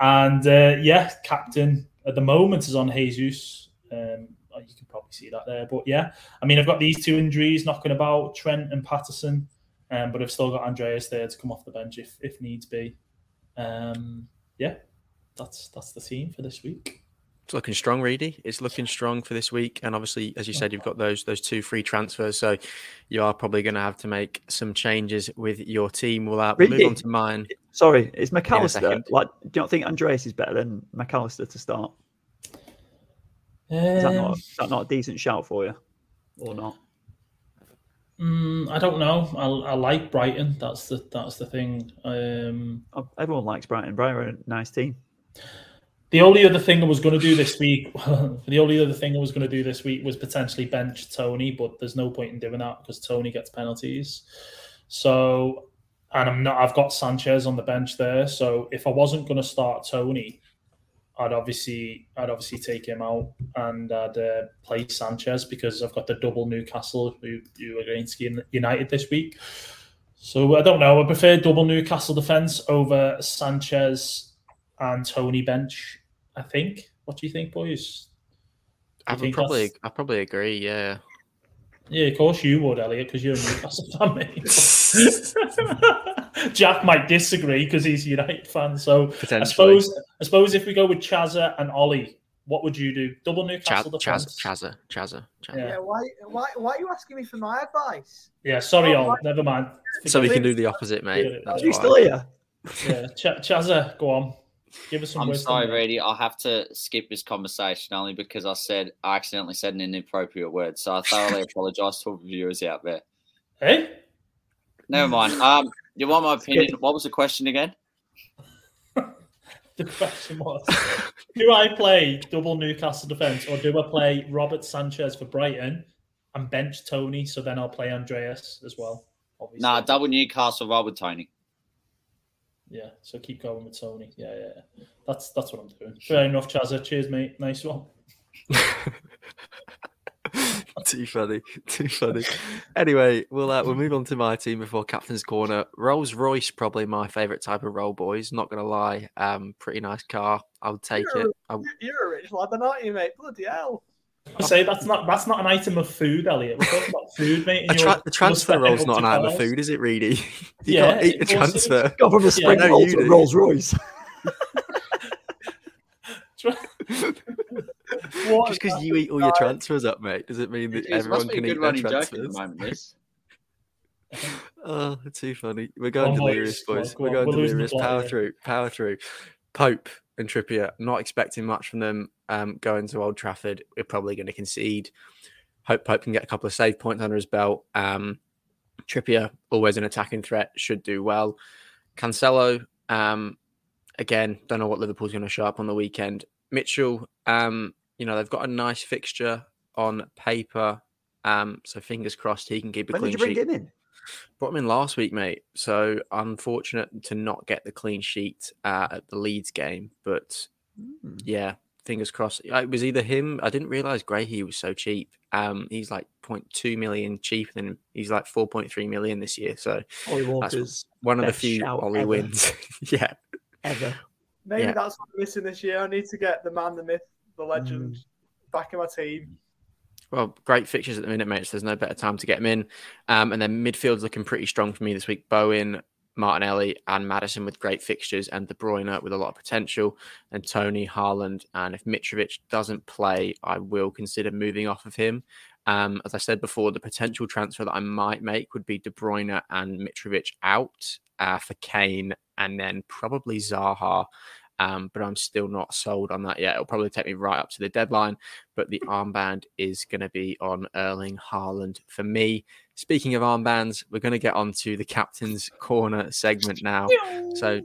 and uh, yeah, captain at the moment is on Jesus. Um, you can probably see that there. But yeah, I mean, I've got these two injuries knocking about Trent and Patterson, um, but I've still got Andreas there to come off the bench if, if needs be. Um, yeah, that's that's the team for this week. It's looking strong, Reedy. It's looking strong for this week, and obviously, as you said, you've got those those two free transfers, so you are probably going to have to make some changes with your team. We'll, uh, we'll move on to mine. Sorry, is McAllister second. like? Do you not think Andreas is better than McAllister to start? Is that Um, not is that not a decent shout for you, or not? Mm, I don't know. I, I like Brighton. That's the that's the thing. Um, Oh, Everyone likes Brighton. Brighton are a nice team. The only other thing I was going to do this week, [LAUGHS] the only other thing I was going to do this week was potentially bench Toney, but there's no point in doing that because Toney gets penalties. So, and I'm not. I've got Sanchez on the bench there. So if I wasn't going to start Toney, I'd obviously, I'd obviously take him out and I'd uh, play Sanchez because I've got the double Newcastle who, who are against United this week. So I don't know. I prefer double Newcastle defense over Sanchez and Toney bench. I think. What do you think, boys? I would think probably, that's- I probably agree. Yeah, Yeah, of course you would, Elliot, because you're a Newcastle fan. mate. [LAUGHS] [LAUGHS] [LAUGHS] Jack might disagree because he's a United fan. So I suppose, I suppose if we go with Chazza and Ollie, what would you do? Double Chaz, Newcastle Chaz, defense. Chazza, Chazza, Chazza. Yeah. Yeah, why, why, why are you asking me for my advice? Yeah, sorry, Oh, Ollie. right. Never mind. So we can do the opposite, mate. Yeah, That's Are you still here? Yeah, Ch- Chazza, go on. Give us some I'm wisdom. sorry, there. Reedy. I'll have to skip this conversation only because I said I accidentally said an inappropriate word. So I thoroughly [LAUGHS] apologise to all the viewers out there. Hey, Never mind. Um, you want my opinion? What was the question again? [LAUGHS] the question was: Do I play double Newcastle defense, or do I play Robert Sanchez for Brighton and bench Toney? So then I'll play Andreas as well. Obviously. Nah, double Newcastle, Robert Toney. Yeah, so keep going with Toney. Yeah, yeah, yeah. That's that's what I'm doing. Fair enough, Chazza. Cheers, mate. Nice one. [LAUGHS] too funny, [LAUGHS] too funny. Anyway, we'll uh, we'll move on to my team before captain's corner. Rolls Royce, probably my favourite type of roll, boys. Not gonna lie, um, pretty nice car. I'll take You're- it. I'll, You're a rich lad, aren't you, mate? Bloody hell. I say that's not that's not an item of food, Elliot. We're talking about food, mate. a tra- the transfer roll's not an item of food, is it? Really? [LAUGHS] you Yeah, can't eat the of course it is. transfer. [LAUGHS] Go from a spring no, roll to a. Rolls Royce. What Just because you eat all your transfers up, mate, does it mean that Jeez, everyone must be a can eat their running joke at the transfers? moment. This. [LAUGHS] Oh, too funny. We're going on, delirious, boys. boys. We're going we're the delirious. Power through, power through. Pope and Trippier, not expecting much from them um, going to Old Trafford. We're probably going to concede. Hope Pope can get a couple of save points under his belt. Um, Trippier, always an attacking threat, should do well. Cancelo, um, again, don't know what Liverpool's going to show up on the weekend. Mitchell, um, you know, they've got a nice fixture on paper. Um, so fingers crossed he can keep a When clean did you bring sheet. him in? Brought him in last week, mate. So unfortunate to not get the clean sheet uh, at the Leeds game, but Hmm. yeah, fingers crossed. Uh, It was either him. I didn't realize Grahey was so cheap. Um, he's like 0.2 million cheaper than. He's like 4.3 million this year. So Ollie Walker's one of the few shout Ollie ever. wins. [LAUGHS] yeah, ever. Maybe Yeah. that's what I'm missing this year. I need to get the man, the myth, the legend back in my team. Well, great fixtures at the minute, mate. So there's no better time to get them in. Um, and then midfield's looking pretty strong for me this week. Bowen, Martinelli, and Maddison with great fixtures, and De Bruyne with a lot of potential, and Toney, Haaland. And if Mitrovic doesn't play, I will consider moving off of him. Um, as I said before, the potential transfer that I might make would be De Bruyne and Mitrovic out uh, for Kane, and then probably Zaha. Um, but I'm still not sold on that yet. It'll probably take me right up to the deadline but the armband is going to be on Erling Haaland for me. Speaking of armbands, we're going to get on to the captain's corner segment now. So,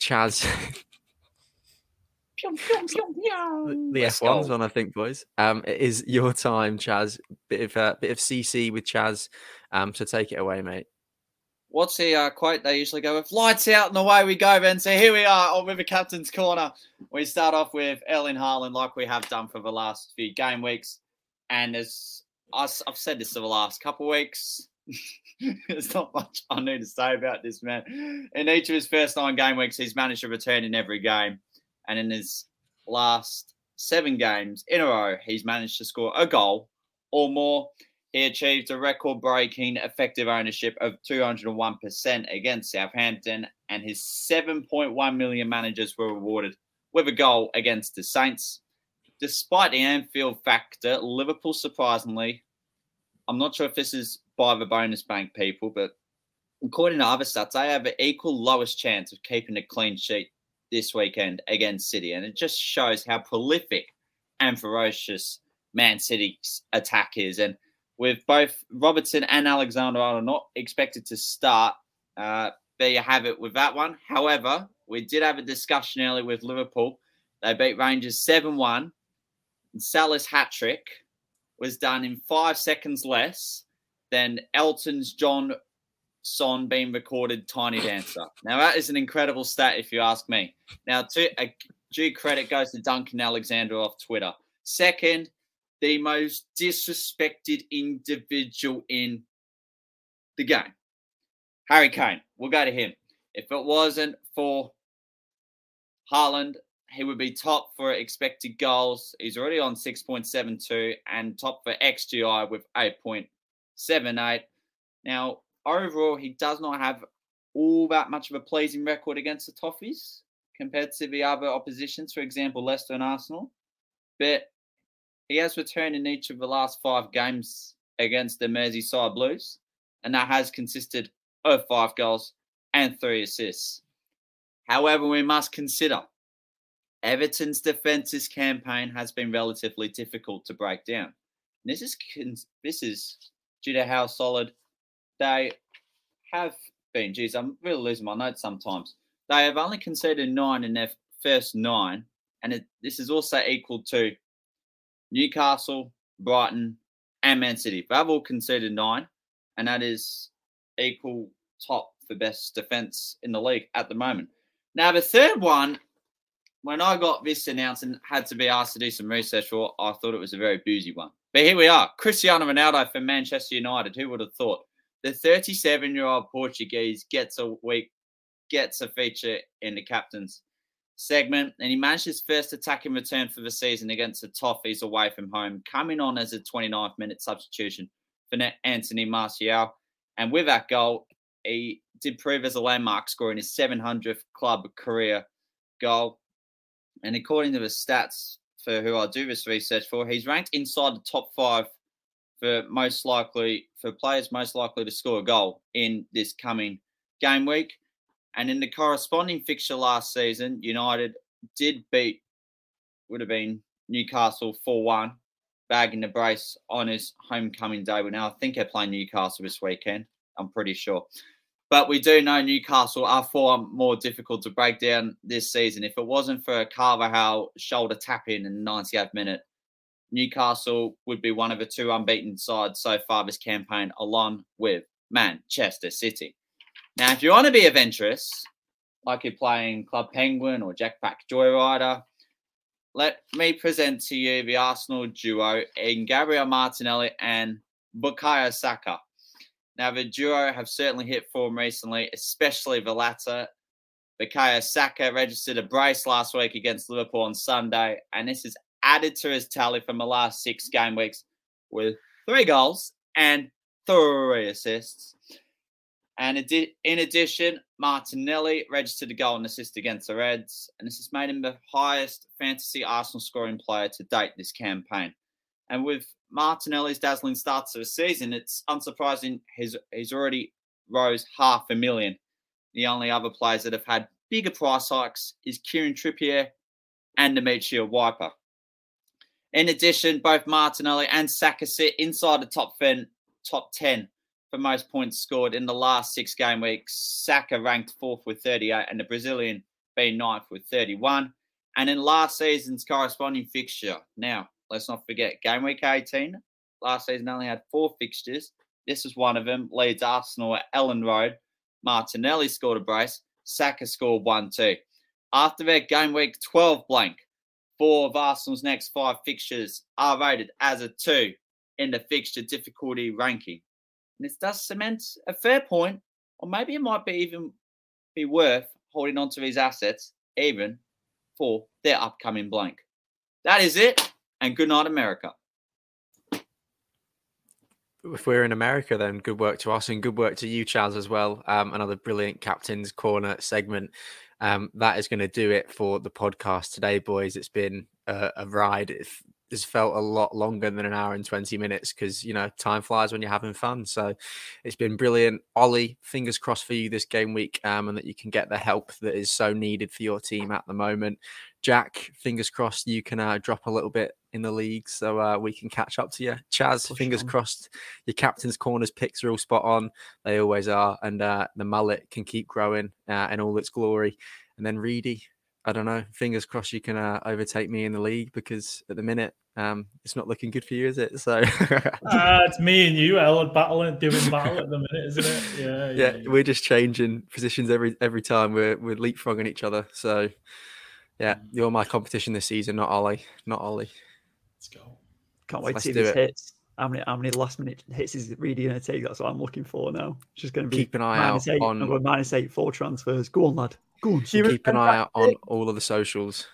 Chaz, the the Let's F1's go. on, I think, boys. Um, it is your time, Chaz. Bit of uh, bit of CC with Chaz. Um, so take it away, mate. What's the uh, quote they usually go with? Lights out and away we go, Ben. So here we are on with the captain's corner. We start off with Erling Haaland, like we have done for the last few game weeks. And as I've said this for the last couple of weeks, [LAUGHS] there's not much I need to say about this man. In each of his first nine game weeks, he's managed to return in every game. And in his last seven games in a row, he's managed to score a goal or more. He achieved a record breaking effective ownership of 201% against Southampton, and his 7.1 million managers were rewarded with a goal against the Saints. Despite the Anfield factor, Liverpool surprisingly, I'm not sure if this is by the bonus bank people, but according to other stats, they have an equal lowest chance of keeping a clean sheet this weekend against City. And it just shows how prolific and ferocious Man City's attack is. And with both Robertson and Alexander Arnold not expected to start, uh, there you have it with that one. However, we did have a discussion earlier with Liverpool. They beat Rangers 7 1. Salah's hat trick was done in five seconds less than Elton's John Son being recorded Tiny Dancer. Now, that is an incredible stat, if you ask me. Now, to, a due credit goes to Duncan Alexander off Twitter. Second, the most disrespected individual in the game. Harry Kane. We'll go to him. If it wasn't for Haaland, he would be top for expected goals. He's already on 6.72 and top for XGI with 8.78. Now, overall, he does not have all that much of a pleasing record against the Toffees compared to the other oppositions, for example, Leicester and Arsenal. But he has returned in each of the last five games against the Merseyside Blues, and that has consisted of five goals and three assists. However, we must consider Everton's defences campaign has been relatively difficult to break down. This is this is due to how solid they have been. Geez, I'm really losing my notes sometimes. They have only conceded nine in their first nine, and it, this is also equal to Newcastle, Brighton, and Man City. They've all conceded nine, and that is equal top for best defense in the league at the moment. Now, the third one, when I got this announced and had to be asked to do some research for, I thought it was a very boozy one. But here we are Cristiano Ronaldo for Manchester United. Who would have thought? The 37 year old Portuguese gets a week, gets a feature in the captain's segment, and he managed his first attacking return for the season against the Toffees away from home, coming on as a 29th minute substitution for Anthony Martial. And with that goal, he did prove as a landmark scoring his 700th club career goal. And according to the stats for who I do this research for, he's ranked inside the top five for most likely for players most likely to score a goal in this coming game week. And in the corresponding fixture last season, United did beat would have been Newcastle 4-1, bagging the brace on his homecoming day. But now I think they're playing Newcastle this weekend. I'm pretty sure. But we do know Newcastle are far more difficult to break down this season. If it wasn't for Carvalho shoulder tap in in the 98th minute, Newcastle would be one of the two unbeaten sides so far this campaign, along with Manchester City. Now, if you want to be adventurous, like you're playing Club Penguin or Jetpack Joyrider, let me present to you the Arsenal duo in Gabriel Martinelli and Bukayo Saka. Now, the duo have certainly hit form recently, especially the latter. Bukayo Saka registered a brace last week against Liverpool on Sunday, and this is added to his tally from the last six game weeks with three goals and three assists. And in addition, Martinelli registered a goal and assist against the Reds, and this has made him the highest fantasy Arsenal scoring player to date this campaign. And with Martinelli's dazzling start to the season, it's unsurprising he's, he's already rose half a million. The only other players that have had bigger price hikes is Kieran Trippier and Dimitri Wiper. In addition, both Martinelli and Saka sit inside the top 10, top 10 for most points scored in the last six game weeks. Saka ranked fourth with 38 and the Brazilian being ninth with 31. And in last season's corresponding fixture, now Let's not forget game week 18. Last season only had four fixtures. This is one of them. Leeds Arsenal at Elland Road. Martinelli scored a brace. Saka scored one two. After their game week 12 blank, four of Arsenal's next five fixtures are rated as a two in the fixture difficulty ranking. And this does cement a fair point, or maybe it might be even be worth holding on to these assets even for their upcoming blank. That is it and good night, America. If we're in America, then good work to us and good work to you, Chaz, as well. Um, another brilliant Captain's Corner segment. Um, that is going to do it for the podcast today, boys. It's been a, a ride. Has felt a lot longer than an hour and 20 minutes because, you know, time flies when you're having fun. So it's been brilliant. Ollie, fingers crossed for you this game week um, and that you can get the help that is so needed for your team at the moment. Jack, fingers crossed you can uh, drop a little bit in the league so uh, we can catch up to you. Chaz, Push fingers on. crossed your captain's corners picks are all spot on. They always are. And uh, the mullet can keep growing uh, in all its glory. And then Reedy, I don't know, fingers crossed you can uh, overtake me in the league because at the minute, um, it's not looking good for you, is it? So [LAUGHS] [LAUGHS] uh, it's me and you, El, battling, doing battle at the minute, isn't it? [LAUGHS] Yeah, yeah, yeah, We're just changing positions every every time. We're we're leapfrogging each other. So yeah, mm. you're my competition this season, not Ollie, not Ollie. Let's go. Can't wait Let's to see this hits. How many how many last minute hits is really going to take? That's what I'm looking for now. It's just going to be keep an eye out eight, on minus eight four transfers. Go on, lad. Go on. Keep an eye out on all of the socials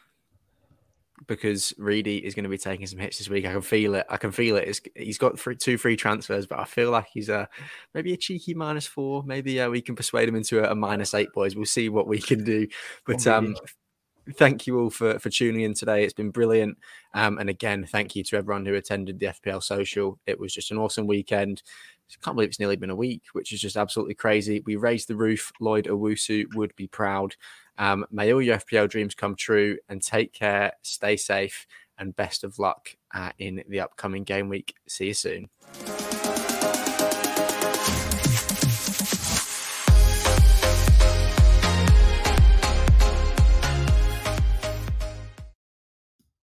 because Reedy is going to be taking some hits this week. I can feel it. I can feel it. It's, he's got three, two free transfers, but I feel like he's a maybe a cheeky minus four. Maybe uh, we can persuade him into a, a minus eight, boys. We'll see what we can do. But um, thank you all for, for tuning in today. It's been brilliant. Um, and again, thank you to everyone who attended the FPL social. It was just an awesome weekend. I can't believe it's nearly been a week, which is just absolutely crazy. We raised the roof. Lloyd Owusu would be proud. Um, may all your FPL dreams come true and take care, stay safe, and best of luck uh, in the upcoming game week. See you soon.